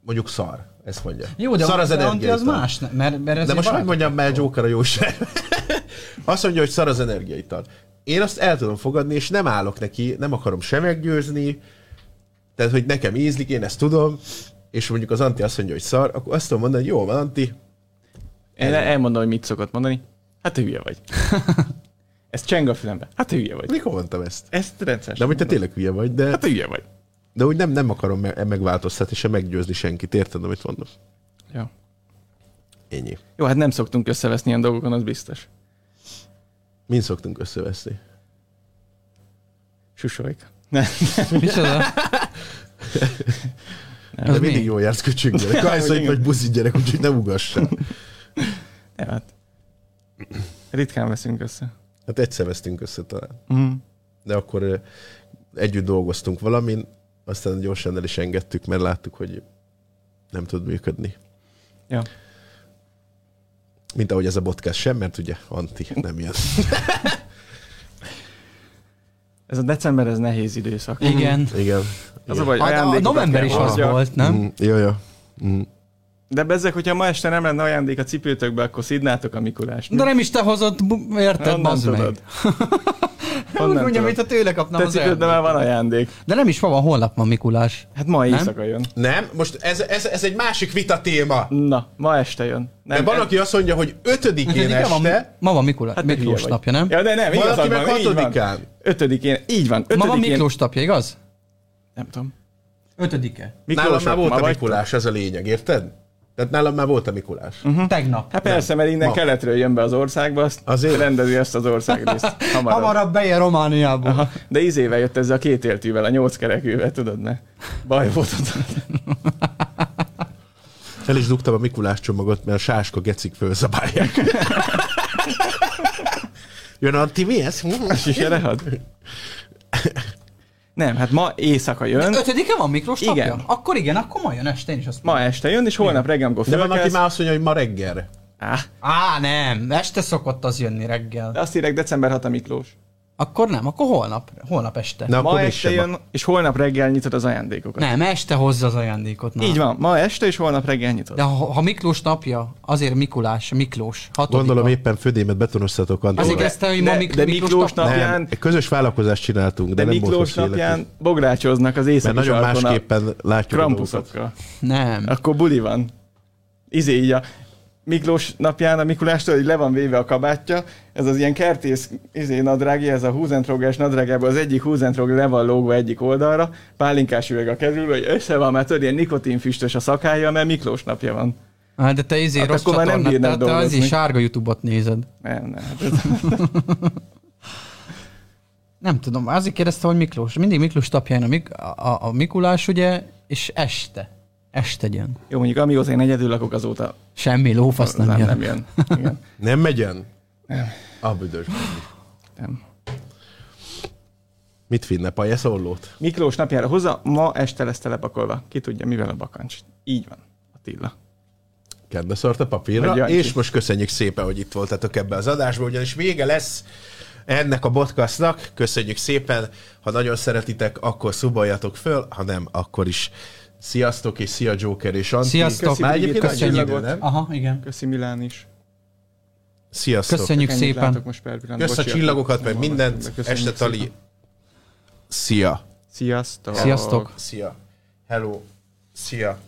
Speaker 1: mondjuk szar, ezt mondja.
Speaker 2: Jó, de,
Speaker 1: szar az
Speaker 2: de Anti az más, mert, mert ez
Speaker 1: De most hogy mondjam már Joker a jóság? [LAUGHS] azt mondja, hogy szar az energiaital. Én azt el tudom fogadni, és nem állok neki, nem akarom se meggyőzni, tehát, hogy nekem ízlik, én ezt tudom, és mondjuk az Anti azt mondja, hogy szar, akkor azt tudom mondani, hogy jó van, Anti,
Speaker 3: Én elmondom, hogy mit szokott mondani. Hát te hülye vagy. [LAUGHS] Ez cseng a fülembe. Hát te hülye vagy.
Speaker 1: mikor mondtam ezt?
Speaker 3: Ezt rendszeresen.
Speaker 1: De hogy te tényleg hülye vagy, de...
Speaker 3: Hát te hülye vagy.
Speaker 1: De úgy nem, nem akarom me- megváltoztatni, se meggyőzni senkit. Érted, amit mondom?
Speaker 3: Ja.
Speaker 1: Ennyi.
Speaker 3: Jó, hát nem szoktunk összeveszni ilyen dolgokon, az biztos.
Speaker 1: Mind szoktunk összeveszni.
Speaker 3: Susolyk. [LAUGHS] Nem.
Speaker 2: Micsoda?
Speaker 1: De
Speaker 2: Az
Speaker 1: mindig
Speaker 2: mi?
Speaker 1: jól jársz köcsög gyerek.
Speaker 3: Ja,
Speaker 1: Kajsz, hogy
Speaker 3: igen.
Speaker 1: vagy buzi gyerek, úgyhogy ne ugassál.
Speaker 3: Ja, hát. Ritkán veszünk össze.
Speaker 1: Hát egyszer vesztünk össze talán.
Speaker 3: Mm.
Speaker 1: De akkor együtt dolgoztunk valamin, aztán gyorsan el is engedtük, mert láttuk, hogy nem tud működni.
Speaker 3: Ja.
Speaker 1: Mint ahogy ez a podcast sem, mert ugye Anti nem jön. [LAUGHS]
Speaker 3: Ez a december, ez nehéz időszak.
Speaker 2: Igen.
Speaker 1: Igen.
Speaker 3: Az a baj,
Speaker 2: Hát a november is az volt, nem?
Speaker 1: Mm, jó, jó. Mm.
Speaker 3: De bezzek, hogyha ma este nem lenne ajándék a cipőtökbe, akkor szidnátok a Mikulást.
Speaker 2: De nem is te hozott, bu- érted, bazd meg.
Speaker 3: tudod? [LAUGHS]
Speaker 2: Úgy
Speaker 3: Honnan
Speaker 2: mondja,
Speaker 3: tudod?
Speaker 2: mint a tőle kapnám
Speaker 3: Te
Speaker 2: az
Speaker 3: cipődben már van ajándék.
Speaker 2: De nem is ma van, holnap van Mikulás.
Speaker 3: Hát ma
Speaker 2: Nem?
Speaker 3: éjszaka jön.
Speaker 1: Nem, most ez, ez, ez egy másik vita téma.
Speaker 3: Na, ma este jön.
Speaker 1: Nem,
Speaker 3: Nem,
Speaker 1: van, aki azt mondja, hogy ötödikén [LAUGHS]
Speaker 2: Ötödike van,
Speaker 1: este,
Speaker 2: ma van Mikulás,
Speaker 3: Hát
Speaker 2: Miklós napja, nem?
Speaker 3: Ja, de nem, igazad
Speaker 1: meg
Speaker 3: van, így van.
Speaker 1: hatodikán.
Speaker 3: Ötödikén, így van. Ötödikén,
Speaker 2: Ma van Miklós napja, igaz?
Speaker 3: Nem tudom.
Speaker 2: Ötödike.
Speaker 1: Nálam
Speaker 3: Miklós
Speaker 1: már
Speaker 3: nap,
Speaker 1: volt a? Mikulás, ez a lényeg, érted? Tehát nálam már volt a Mikulás.
Speaker 2: Uh-huh. Tegnap.
Speaker 3: Hát persze, mert innen
Speaker 1: Ma.
Speaker 3: keletről jön be az országba, azt
Speaker 1: Azért.
Speaker 3: Rendezi ezt az országrészt. [LAUGHS] Hamarabb.
Speaker 2: Hamarabb bejön Romániából.
Speaker 3: Aha. De izével jött ezzel a két éltűvel, a nyolc kerekűvel, tudod, ne? Baj volt ott. [LAUGHS]
Speaker 1: El is dugtam a Mikulás csomagot, mert a sáska gecik fölzabálják. [LAUGHS] Jön Anti, mi ez?
Speaker 3: Sisere had? Nem, hát ma éjszaka jön.
Speaker 2: Ötödike van Miklós napja?
Speaker 3: Igen.
Speaker 2: Akkor igen, akkor ma jön este, én is azt
Speaker 3: Ma este jön, és holnap reggel, amikor
Speaker 1: De van, aki már azt mondja, hogy ma reggelre.
Speaker 3: Á,
Speaker 2: Á, nem, este szokott az jönni reggel.
Speaker 3: de azt írek december 6 a Miklós.
Speaker 2: Akkor nem, akkor holnap, holnap este.
Speaker 1: Na,
Speaker 3: Ma
Speaker 1: akkor
Speaker 3: este jön, és holnap reggel nyitod az ajándékokat.
Speaker 2: Nem, este hozza az ajándékot. Na.
Speaker 3: Így van, ma este és holnap reggel nyitod.
Speaker 2: De ha, ha Miklós napja, azért Mikulás, Miklós, hatodika.
Speaker 1: Gondolom éppen födémet betonoztatok Anti.
Speaker 2: Azért
Speaker 3: de-
Speaker 2: kezdte, hogy
Speaker 3: de-
Speaker 2: ma Mik-
Speaker 3: de
Speaker 2: Miklós,
Speaker 3: Miklós
Speaker 2: nap...
Speaker 3: nap-
Speaker 1: nem,
Speaker 3: napján-
Speaker 1: egy közös vállalkozást csináltunk, de,
Speaker 3: De
Speaker 1: nem
Speaker 3: Miklós napján bográcsoznak az
Speaker 1: Mert
Speaker 3: északi
Speaker 1: nagyon
Speaker 3: a
Speaker 1: másképpen látjuk a
Speaker 3: krampuszokkal.
Speaker 2: Nem.
Speaker 3: Akkor buli van. Izé így a Miklós napján a Mikulástól, hogy le van véve a kabátja, ez az ilyen kertész izé nadrági, ez a húzentrogás nadrágában az egyik húzentrog le van lógva egyik oldalra, pálinkás üveg a kezül, hogy össze van, mert tudod, ilyen nikotinfüstös a szakája, mert Miklós napja van.
Speaker 2: Hát, de te izé
Speaker 3: Hát
Speaker 2: rossz
Speaker 3: akkor már nem bírnak
Speaker 2: te az
Speaker 3: dolgozni.
Speaker 2: is sárga Youtube-ot nézed.
Speaker 3: Nem, nem. Hát ez, [LAUGHS]
Speaker 2: Nem tudom, azért kérdezte, hogy Miklós. Mindig Miklós napján a, Mik- a, a Mikulás, ugye, és este. Este jön.
Speaker 3: jó, mondjuk amióta én egyedül lakok, azóta
Speaker 2: Semmi lófasz nem,
Speaker 3: nem,
Speaker 2: jön.
Speaker 3: nem jön. Igen.
Speaker 1: Nem megyen?
Speaker 3: Nem.
Speaker 1: A büdös.
Speaker 3: Nem.
Speaker 1: Mit finne, pajeszorlót?
Speaker 3: Miklós napjára hozza, ma este lesz telepakolva. Ki tudja, mivel a bakancs. Így van, Attila.
Speaker 1: Kedve szort a papírra,
Speaker 3: Jancsi.
Speaker 1: és most köszönjük szépen, hogy itt voltatok ebbe az adásba, ugyanis vége lesz ennek a podcastnak. Köszönjük szépen, ha nagyon szeretitek, akkor szuboljatok föl, ha nem, akkor is sziasztok, és szia Joker és Anti.
Speaker 2: Sziasztok.
Speaker 3: Köszi,
Speaker 1: Már egyébként
Speaker 3: Brigitta,
Speaker 1: annyi idő, nem?
Speaker 2: Aha, igen.
Speaker 3: Köszi Milán is.
Speaker 1: Sziasztok.
Speaker 2: Köszönjük
Speaker 3: Ennyit
Speaker 2: szépen.
Speaker 3: most per.
Speaker 1: Kösz a csillagokat, meg mindent. Este Tali.
Speaker 3: szépen.
Speaker 1: Szia.
Speaker 3: Sziasztok.
Speaker 2: Sziasztok.
Speaker 1: Szia. Hello. Szia.